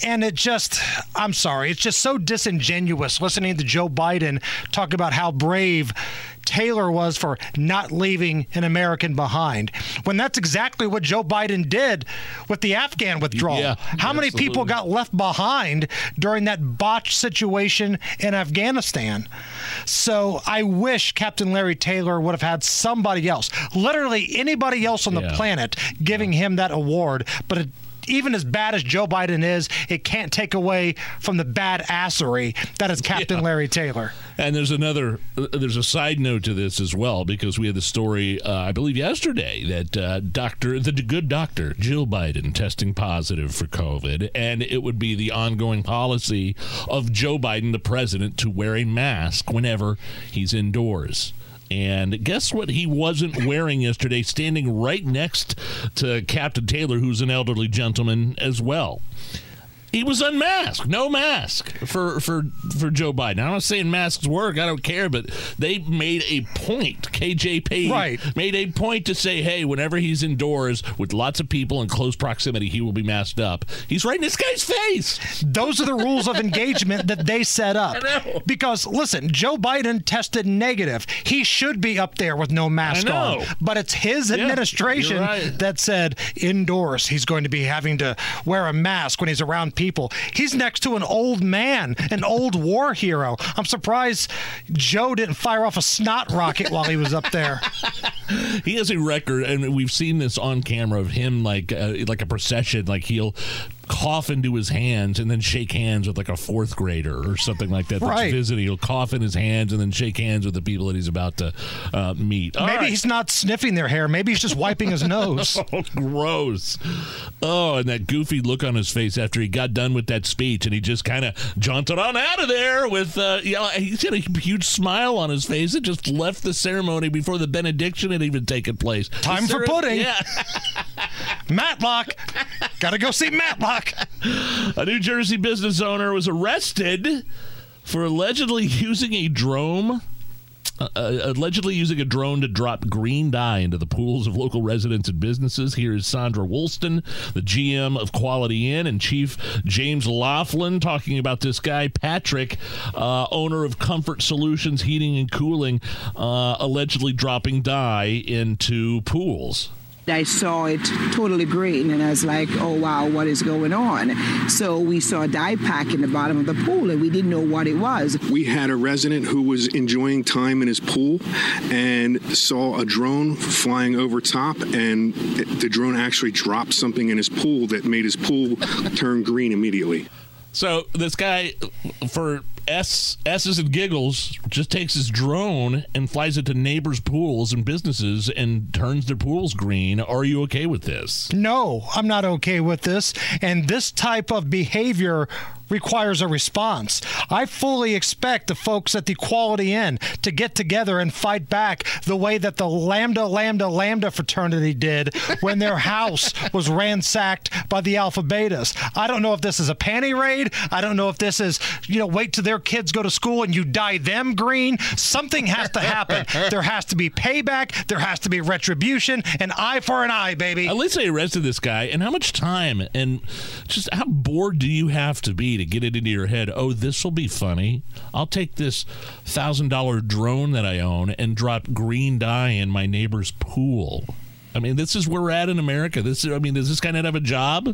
And it just, I'm sorry, it's just so disingenuous listening to Joe Biden talk about how brave Taylor was for not leaving an American behind, when that's exactly what Joe Biden did with the Afghan withdrawal. Yeah, How many people got left behind during that botched situation in Afghanistan? So I wish Captain Larry Taylor would have had somebody else, literally anybody else on the Yeah. planet, giving him that award. But it, even as bad as Joe Biden is, it can't take away from the bad assery that is Captain Larry Taylor. And there's another, there's a side note to this as well because we had the story, uh, I believe yesterday, that uh, Doctor, the good doctor Jill Biden testing positive for COVID, and it would be the ongoing policy of Joe Biden, the president, to wear a mask whenever he's indoors. And guess what? He wasn't wearing yesterday, standing right next to Captain Taylor, who's an elderly gentleman as well. He was unmasked, no mask for for for Joe Biden. I'm not saying masks work. I don't care, but they made a point. KJP Right. made a point to say, hey, whenever he's indoors with lots of people in close proximity, he will be masked up. He's right in this guy's face. Those are the rules of engagement that they set up. <laughs> Because listen, Joe Biden tested negative. He should be up there with no mask on. But it's his administration you're right. that said indoors he's going to be having to wear a mask when he's around people. He's next to an old man, an old war hero. I'm surprised Joe didn't fire off a snot rocket while he was up there. <laughs> he has a record, and we've seen this on camera of him like uh, like a procession. Like he'll cough into his hands and then shake hands with like a fourth grader or something like that. That's Right. visiting. He'll cough in his hands and then shake hands with the people that he's about to uh, meet. All Maybe right. he's not sniffing their hair. Maybe he's just wiping his <laughs> nose. Oh, gross. Oh, and that goofy look on his face after he got done with that speech, and he just kind of jaunted on out of there with, uh, yeah, he had a huge smile on his face and just left the ceremony before the benediction had even taken place. Time for pudding. Yeah. <laughs> Matlock. Gotta go see Matlock. A New Jersey business owner was arrested for allegedly using a drone. Uh, uh, allegedly using a drone to drop green dye into the pools of local residents and businesses. Here is Sandra Woolston, the GM of Quality Inn, and Chief James Laughlin talking about this guy, Patrick, uh, owner of Comfort Solutions Heating and Cooling, uh, allegedly dropping dye into pools. I saw it totally green and I was like, oh wow, what is going on? So we saw a dye pack in the bottom of the pool and we didn't know what it was. We had a resident who was enjoying time in his pool and saw a drone flying over top, and the drone actually dropped something in his pool that made his pool turn green immediately. So this guy, for S S's and giggles, just takes his drone and flies it to neighbors' pools and businesses and turns their pools green. Are you okay with this? No, I'm not okay with this. And this type of behavior requires a response. I fully expect the folks at the Quality Inn to get together and fight back the way that the Lambda Lambda Lambda fraternity did when their <laughs> house was ransacked by the Alpha Betas. I don't know if this is a panty raid. I don't know if this is, you know, wait till their kids go to school and you dye them green. Something has to happen. <laughs> there has to be payback. There has to be retribution. An eye for an eye, baby. At least they arrested this guy. And how much time and just how bored do you have to be to get it into your head? Oh, this will be funny. I'll take this thousand dollar drone that I own and drop green dye in my neighbor's pool. I mean, this is where we're at in America. This, is, I mean, does this guy not have a job?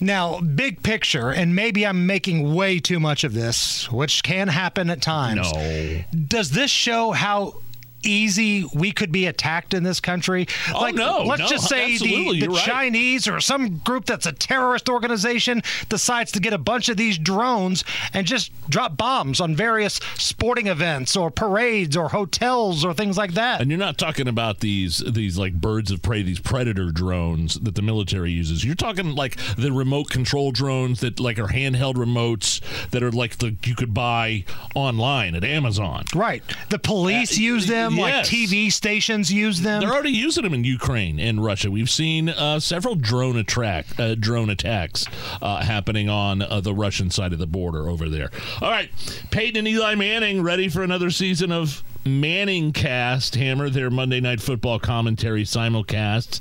Now, big picture, and maybe I'm making way too much of this, which can happen at times. No. Does this show how easy we could be attacked in this country? Oh, no, let's no, just say the, the right. Chinese or some group that's a terrorist organization decides to get a bunch of these drones and just drop bombs on various sporting events or parades or hotels or things like that. And you're not talking about these these like birds of prey, these predator drones that the military uses. You're talking like the remote control drones that like are handheld remotes that are like the you could buy online at Amazon. Right. The police uh, use them, like yes. TV stations use them. They're already using them in Ukraine and Russia. We've seen uh, several drone attract uh, drone attacks uh, happening on uh, the Russian side of the border over there. All right, Peyton and Eli Manning ready for another season of Manning cast Hammer their Monday Night Football commentary simulcasts.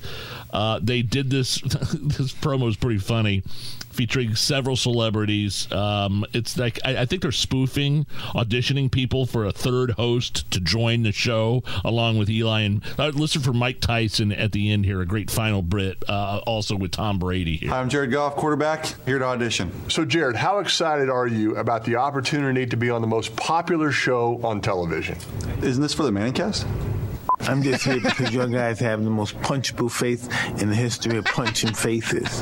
Uh, they did this. <laughs> this promo is pretty funny, featuring several celebrities. Um, it's like I, I, think they're spoofing, auditioning people for a third host to join the show along with Eli and uh, listen for Mike Tyson at the end here. A great final Brit, uh, also with Tom Brady here. Hi, I'm Jared Goff, quarterback, here to audition. So, Jared, how excited are you about the opportunity to be on the most popular show on television? Isn't this for the Manning cast? I'm just here because your guys have the most punchable face in the history of punching faces.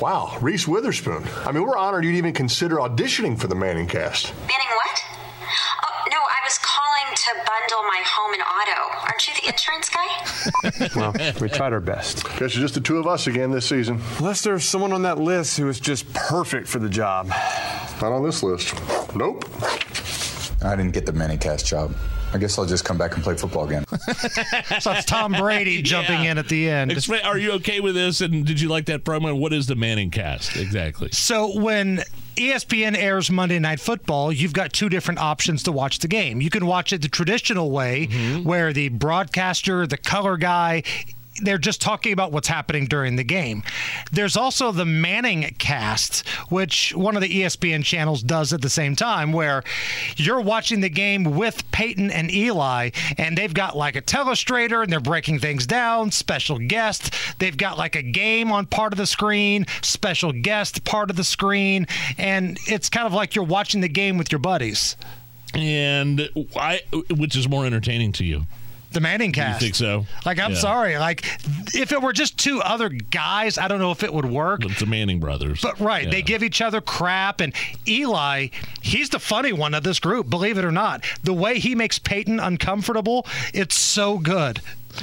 Wow, Reese Witherspoon. I mean, we're honored you'd even consider auditioning for the Manning cast. Manning what? Oh, no, I was calling to bundle my home and auto. Aren't you the insurance guy? <laughs> well, we tried our best. Guess it's just the two of us again this season. Unless there's someone on that list who is just perfect for the job. Not on this list. Nope. I didn't get the Manning cast job. I guess I'll just come back and play football again. <laughs> so it's Tom Brady <laughs> jumping Yeah. in at the end. Explain, are you okay with this? And did you like that promo? What is the Manning cast exactly? So when ESPN airs Monday Night Football, you've got two different options to watch the game. You can watch it the traditional way, mm-hmm. where the broadcaster, the color guy, they're just talking about what's happening during the game. There's also the Manning cast, which one of the ESPN channels does at the same time, where you're watching the game with Peyton and Eli, and they've got like a telestrator and they're breaking things down, special guest. They've got like a game on part of the screen, special guest part of the screen, and it's kind of like you're watching the game with your buddies. And I, which is more entertaining to you? The Manning cast. You think so? Like, I'm Yeah. sorry. Like, if it were just two other guys, I don't know if it would work. It's the Manning brothers. But right, they give each other crap, and Eli, he's the funny one of this group. Believe it or not, the way he makes Peyton uncomfortable, it's so good.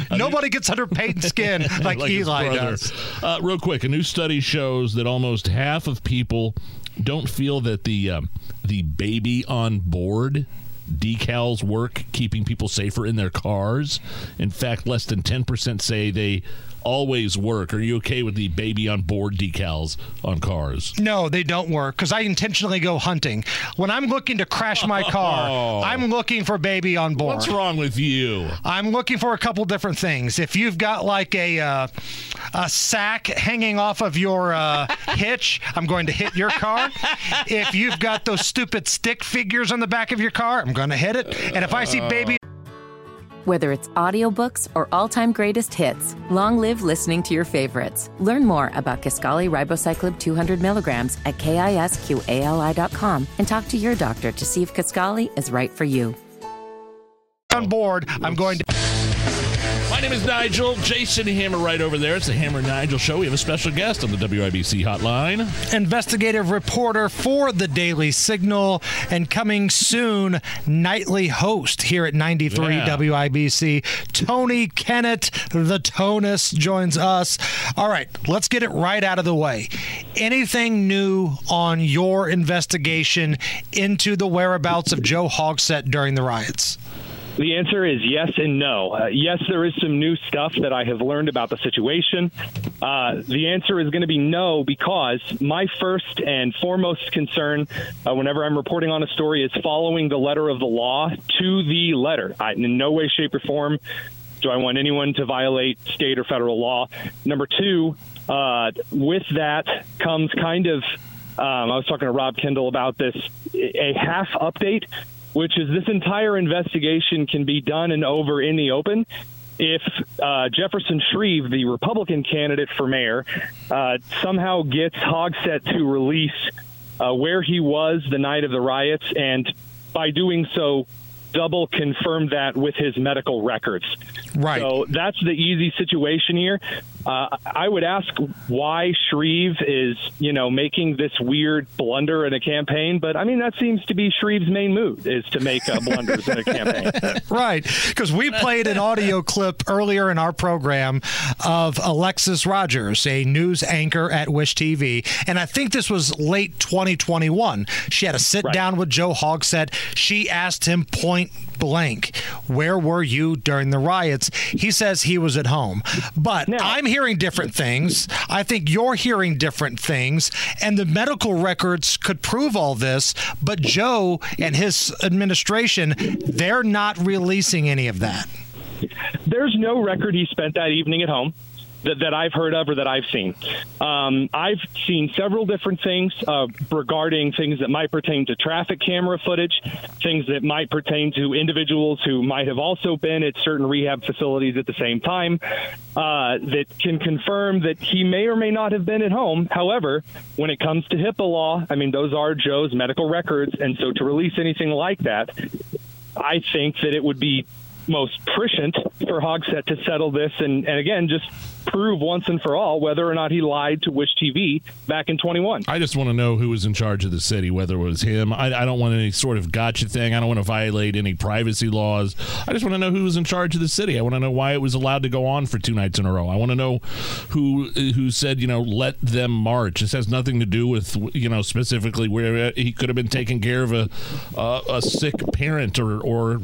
Nobody gets under Peyton's skin <laughs> like, his Eli does. Uh, real quick, a new study shows that almost half of people don't feel that the um, the baby on board decals work keeping people safer in their cars. In fact, less than 10% say they always work. Are you okay with the baby on board decals on cars? No, they don't work because I intentionally go hunting. When I'm looking to crash my car, <laughs> Oh. I'm looking for baby on board. What's wrong with you? I'm looking for a couple different things. If you've got like a uh, a sack hanging off of your uh, <laughs> hitch, I'm going to hit your car. If you've got those stupid stick figures on the back of your car, I'm going to hit it. And if I see baby Whether it's audiobooks or all-time greatest hits, long live listening to your favorites. Learn more about Kisqali Ribociclib 200 milligrams at kisqali.com and talk to your doctor to see if Kisqali is right for you. on board, I'm going to. My name is Nigel. Jason Hammer right over there. It's the Hammer Nigel Show. We have a special guest on the WIBC hotline. investigative reporter for the Daily Signal, and coming soon, nightly host here at 93 Yeah. WIBC. Tony Kinnett, the Tonus, joins us. All right, let's get it right out of the way. Anything new on your investigation into the whereabouts of Joe Hogsett during the riots? The answer is yes and no. Uh, yes, there is some new stuff that I have learned about the situation. Uh, the answer is going to be no because my first and foremost concern uh, whenever I'm reporting on a story is following the letter of the law to the letter. I, in no way, shape, or form do I want anyone to violate state or federal law. Number two, uh, with that comes kind of, um, I was talking to Rob Kendall about this, a half update, which is this entire investigation can be done and over in the open if uh, Jefferson Shreve, the Republican candidate for mayor, uh, somehow gets Hogsett to release uh, where he was the night of the riots, and by doing so, double confirm that with his medical records. Right. So that's the easy situation here. Uh, I would ask why Shreve is, you know, making this weird blunder in a campaign, but I mean that seems to be Shreve's main move is to make uh, blunders in a campaign. <laughs> right. Because we played an audio clip earlier in our program of Alexis Rogers, a news anchor at Wish TV. And I think this was late 2021. She had a sit down with Joe Hogsett. She asked him point blank, Where were you during the riots? He says he was at home. But I'm hearing different things. I think you're hearing different things, and the medical records could prove all this. But Joe and his administration, they're not releasing any of that. There's no record he spent that evening at home that, that I've heard of or that I've seen. Um, I've seen several different things uh, regarding things that might pertain to traffic camera footage, things that might pertain to individuals who might have also been at certain rehab facilities at the same time uh, that can confirm that he may or may not have been at home. However, when it comes to HIPAA law, I mean, those are Joe's medical records. And so to release anything like that, I think that it would be most prescient for Hogsett to settle this and, and again just prove once and for all whether or not he lied to Wish TV back in 21. I just want to know who was in charge of the city, whether it was him. I, I don't want any sort of gotcha thing. I don't want to violate any privacy laws. I just want to know who was in charge of the city. I want to know why it was allowed to go on for two nights in a row. I want to know who who said, you know, let them march. This has nothing to do with, you know, specifically where he could have been taking care of a uh, a sick parent or or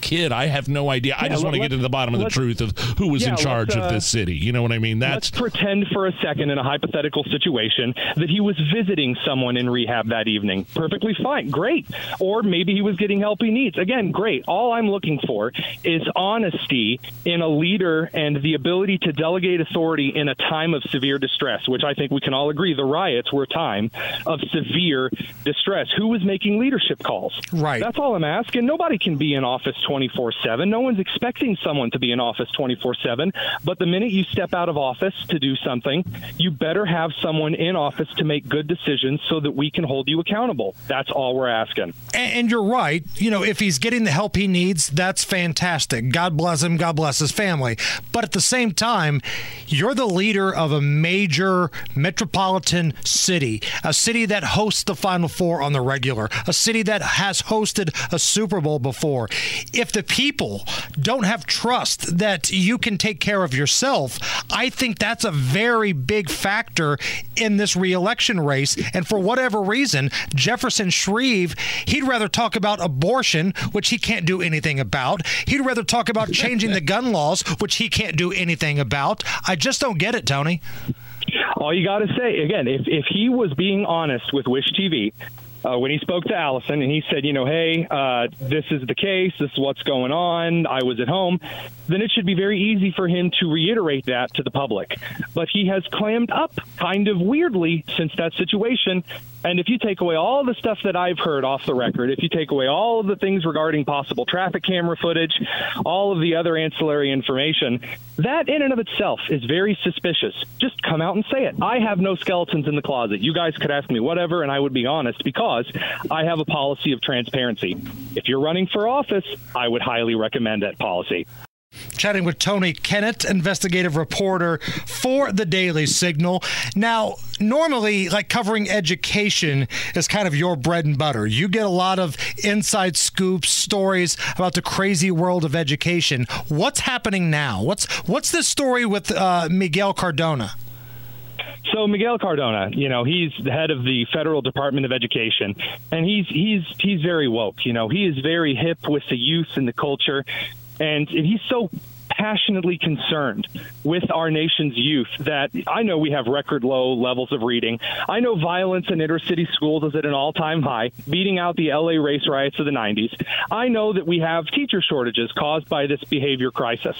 kid. I have no idea. I Yeah, just want to get to the bottom of the truth of who was yeah, in charge let's, of uh, this city. You know what I mean? That's Let's pretend for a second in a hypothetical situation that he was visiting someone in rehab that evening. Perfectly fine. Great. Or maybe he was getting help he needs. Again, great. All I'm looking for is honesty in a leader and the ability to delegate authority in a time of severe distress, which I think we can all agree the riots were a time of severe distress. Who was making leadership calls? Right. That's all I'm asking. Nobody can be in office 24 7. No one's expecting someone to be in office 24 7. But the minute you step out of office to do something, you better have someone in office to make good decisions so that we can hold you accountable. That's all we're asking. And, and you're right. You know, if he's getting the help he needs, that's fantastic. God bless him. God bless his family. But at the same time, you're the leader of a major metropolitan city, a city that hosts the Final Four on the regular, a city that has hosted a Super Bowl before. If the people don't have trust that you can take care of yourself, I think that's a very big factor in this reelection race. And for whatever reason, Jefferson Shreve, he'd rather talk about abortion, which he can't do anything about. He'd rather talk about changing the <laughs> gun laws, which he can't do anything about. I just don't get it, Tony. All you got to say, again, if, if he was being honest with Wish TV, uh, when he spoke to Allison and he said, you know, hey, uh, this is the case, this is what's going on, I was at home, then it should be very easy for him to reiterate that to the public. But he has clammed up kind of weirdly since that situation. And if you take away all the stuff that I've heard off the record, if you take away all of the things regarding possible traffic camera footage, all of the other ancillary information, that in and of itself is very suspicious. Just come out and say it. I have no skeletons in the closet. You guys could ask me whatever, and I would be honest because I have a policy of transparency. If you're running for office, I would highly recommend that policy. Chatting with Tony Kinnett, investigative reporter for the Daily Signal. Now, normally, like covering education is kind of your bread and butter. You get a lot of inside scoops, stories about the crazy world of education. What's happening now? What's what's this story with uh, Miguel Cardona? So Miguel Cardona, you know, he's the head of the Federal Department of Education, and he's he's he's very woke. You know, he is very hip with the youth and the culture, and he's so passionately concerned with our nation's youth that I know we have record low levels of reading. I know violence in inner city schools is at an all time high, beating out the LA race riots of the 90s. I know that we have teacher shortages caused by this behavior crisis.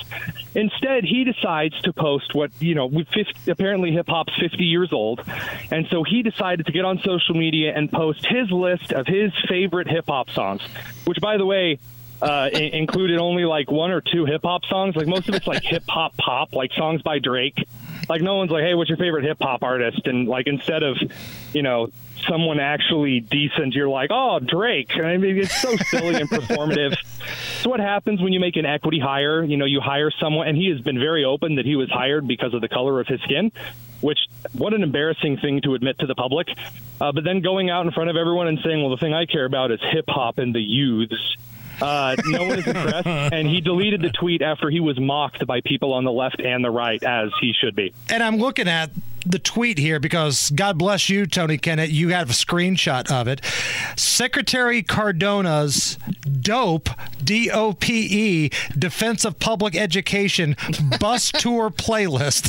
Instead, he decides to post what, you know, we 50, apparently hip hop's 50 years old. And so he decided to get on social media and post his list of his favorite hip hop songs, which, by the way, uh, included only like one or two hip hop songs. Like most of it's like hip hop pop, like songs by Drake. Like no one's like, hey, what's your favorite hip hop artist? And like instead of, you know, someone actually decent, you're like, oh, Drake. I mean, it's so silly and performative. <laughs> So what happens when you make an equity hire? You know, you hire someone, and he has been very open that he was hired because of the color of his skin. Which, what an embarrassing thing to admit to the public. Uh, but then going out in front of everyone and saying, well, the thing I care about is hip hop and the youths. Uh, no one is impressed, <laughs> and he deleted the tweet after he was mocked by people on the left and the right, as he should be. And I'm looking at the tweet here because God bless you, Tony Kinnett. You have a screenshot of it. Secretary Cardona's dope, D O P E, Defense of Public Education bus <laughs> tour playlist.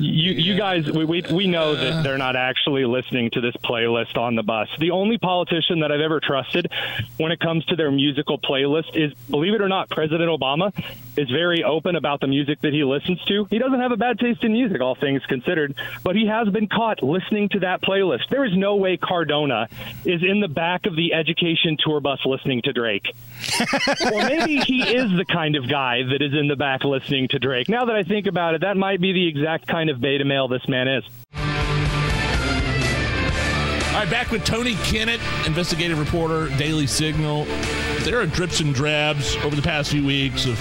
you, you guys, we, we, we know that they're not actually listening to this playlist on the bus. The only politician that I've ever trusted when it comes to their musical playlist is, believe it or not, President Obama is very open about the music that he listens to. He doesn't have a bad taste in music, all things considered, but he has been caught listening to that playlist. There is no way Cardona is in the back of the education tour bus listening to Drake. <laughs> or maybe he is the kind of guy that is in the back listening to Drake. Now that I think about it, that might be the exact kind of beta male this man is. All right, back with Tony Kinnett, investigative reporter, Daily Signal. There are drips and drabs over the past few weeks of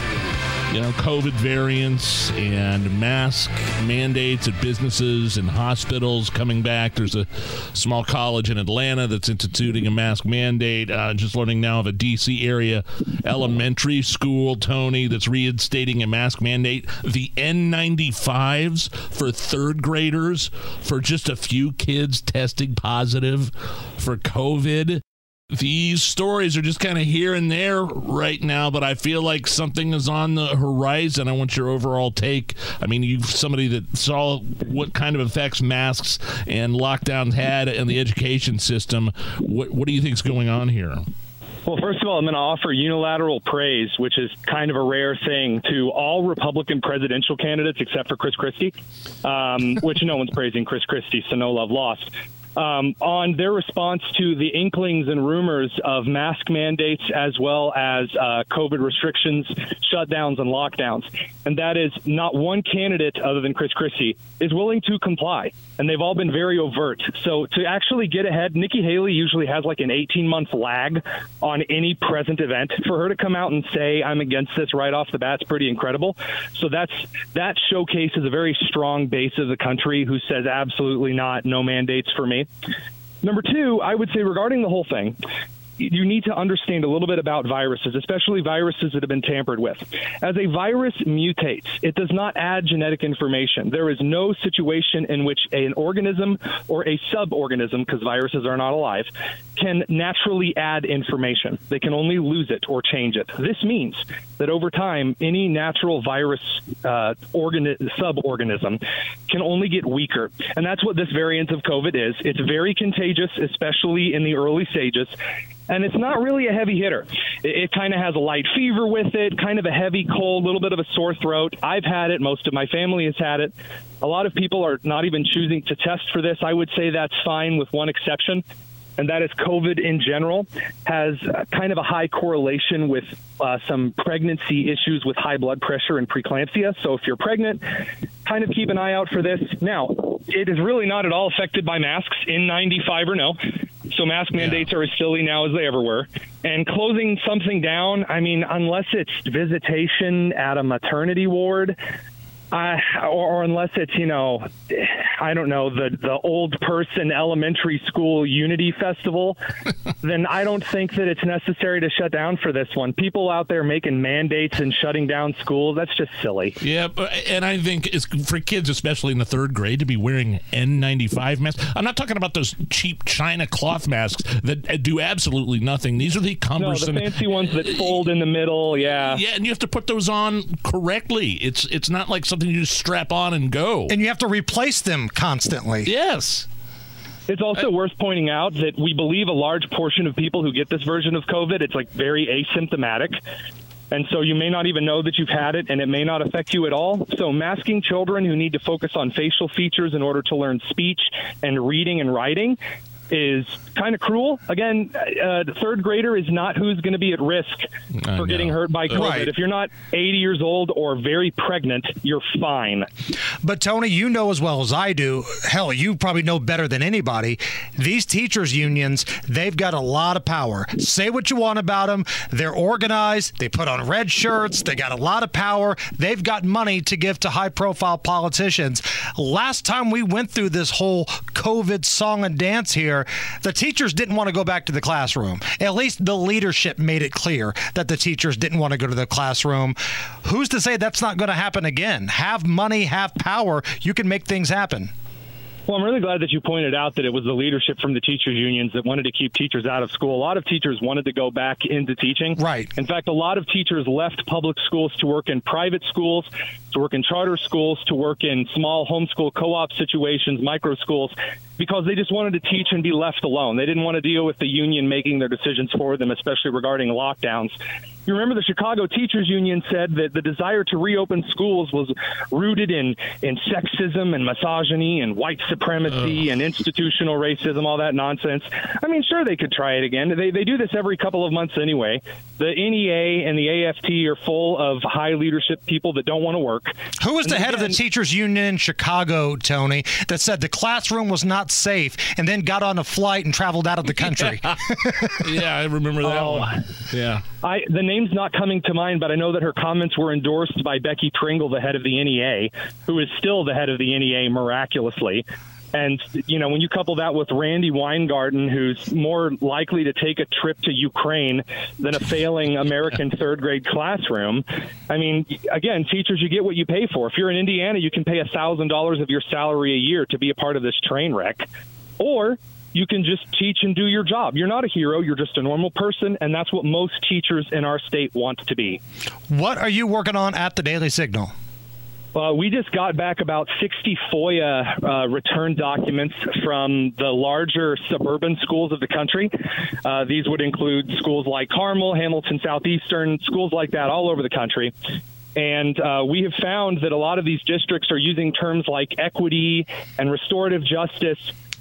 you know, COVID variants and mask mandates at businesses and hospitals coming back. There's a small college in Atlanta that's instituting a mask mandate. Uh, just learning now of a D.C. area elementary school, Tony, that's reinstating a mask mandate. The N95s for third graders for just a few kids testing positive for COVID these stories are just kind of here and there right now, but I feel like something is on the horizon. I want your overall take. I mean, you somebody that saw what kind of effects masks and lockdowns had in the education system. What what do you think is going on here? Well, first of all, I'm going to offer unilateral praise, which is kind of a rare thing, to all Republican presidential candidates except for Chris Christie, um, which no one's praising Chris Christie, so no love lost um, on their response to the inklings and rumors of mask mandates as well as uh, COVID restrictions, shutdowns, and lockdowns. And that is not one candidate other than Chris Christie is willing to comply. And they've all been very overt. So to actually get ahead, Nikki Haley usually has like an 18 month lag on any present event. For her to come out and say, I'm against this right off the bat is pretty incredible. So that's that showcases a very strong base of the country who says absolutely not, no mandates for me. Number two, I would say regarding the whole thing, you need to understand a little bit about viruses, especially viruses that have been tampered with. As a virus mutates, it does not add genetic information. There is no situation in which an organism or a suborganism, because viruses are not alive, can naturally add information. They can only lose it or change it. This means that over time, any natural virus uh, organi- suborganism can only get weaker. And that's what this variant of COVID is. It's very contagious, especially in the early stages and it's not really a heavy hitter. It, it kind of has a light fever with it, kind of a heavy cold, a little bit of a sore throat. I've had it. Most of my family has had it. A lot of people are not even choosing to test for this. I would say that's fine with one exception and that is COVID in general has kind of a high correlation with uh, some pregnancy issues with high blood pressure and preeclampsia. So if you're pregnant, kind of keep an eye out for this. Now, it is really not at all affected by masks N95 or no. So mask mandates are as silly now as they ever were. And closing something down, I mean, unless it's visitation at a maternity ward, uh, or, or, unless it's you know, I don't know the the old person elementary school unity festival, <laughs> then I don't think that it's necessary to shut down for this one. People out there making mandates and shutting down schools, that's just silly. Yeah, and I think it's for kids, especially in the third grade, to be wearing N95 masks. I'm not talking about those cheap China cloth masks that do absolutely nothing. These are the cumbersome, no, the fancy ones that <laughs> fold in the middle. Yeah, yeah, and you have to put those on correctly. It's it's not like something you just strap on and go. And you have to replace them constantly. Yes. It's also worth pointing out that we believe a large portion of people who get this version of COVID, it's like very asymptomatic. And so you may not even know that you've had it and it may not affect you at all. So masking children who need to focus on facial features in order to learn speech and reading and writing is kind of cruel. Again, uh, the third grader is not who's going to be at risk for getting hurt by COVID. Right. If you're not 80 years old or very pregnant, you're fine. But Tony, you know as well as I do. Hell, you probably know better than anybody. These teachers unions, they've got a lot of power. Say what you want about them. They're organized. They put on red shirts. They got a lot of power. They've got money to give to high-profile politicians. Last time we went through this whole COVID song and dance here. The teachers didn't want to go back to the classroom. At least the leadership made it clear that the teachers didn't want to go to the classroom. Who's to say that's not going to happen again? Have money, have power, you can make things happen. Well, I'm really glad that you pointed out that it was the leadership from the teachers unions that wanted to keep teachers out of school. A lot of teachers wanted to go back into teaching. Right. In fact, a lot of teachers left public schools to work in private schools, to work in charter schools, to work in small homeschool co-op situations, micro schools, because they just wanted to teach and be left alone. They didn't want to deal with the union making their decisions for them, especially regarding lockdowns. You remember the Chicago Teachers Union said that the desire to reopen schools was rooted in, in sexism and misogyny and white supremacy and institutional racism, all that nonsense. I mean, sure, they could try it again. They, they do this every couple of months anyway. The NEA and the AFT are full of high leadership people that don't want to work. Who was And the head of the teachers union in Chicago, Tony, that said the classroom was not safe and then got on a flight and traveled out of the country? <laughs> yeah, I remember that Oh. one. Yeah. I, the name's not coming to mind, but I know that her comments were endorsed by Becky Pringle, the head of the NEA, who is still the head of the NEA miraculously. And, you know, when you couple that with Randi Weingarten, who's more likely to take a trip to Ukraine than a failing American <laughs> third grade classroom, I mean, again, teachers, you get what you pay for. If you're in Indiana, you can pay $1,000 of your salary a year to be a part of this train wreck. Or you can just teach and do your job. You're not a hero, you're just a normal person, and that's what most teachers in our state want to be. what are you working on at the Daily Signal? Uh, we just got back about 60 FOIA uh, return documents from the larger suburban schools of the country. Uh, these would include schools like Carmel, Hamilton Southeastern, schools like that all over the country. And uh, we have found that a lot of these districts are using terms like equity and restorative justice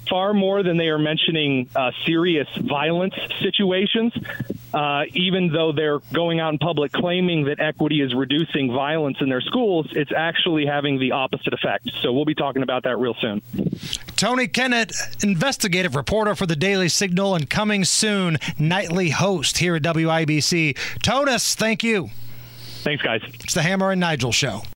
far more than they are mentioning uh, serious violence situations, uh, even though they're going out in public claiming that equity is reducing violence in their schools, it's actually having the opposite effect. So we'll be talking about that real soon. Tony Kinnett, investigative reporter for the Daily Signal and coming soon, nightly host here at WIBC. Totus, thank you. Thanks, guys. It's the Hammer and Nigel Show.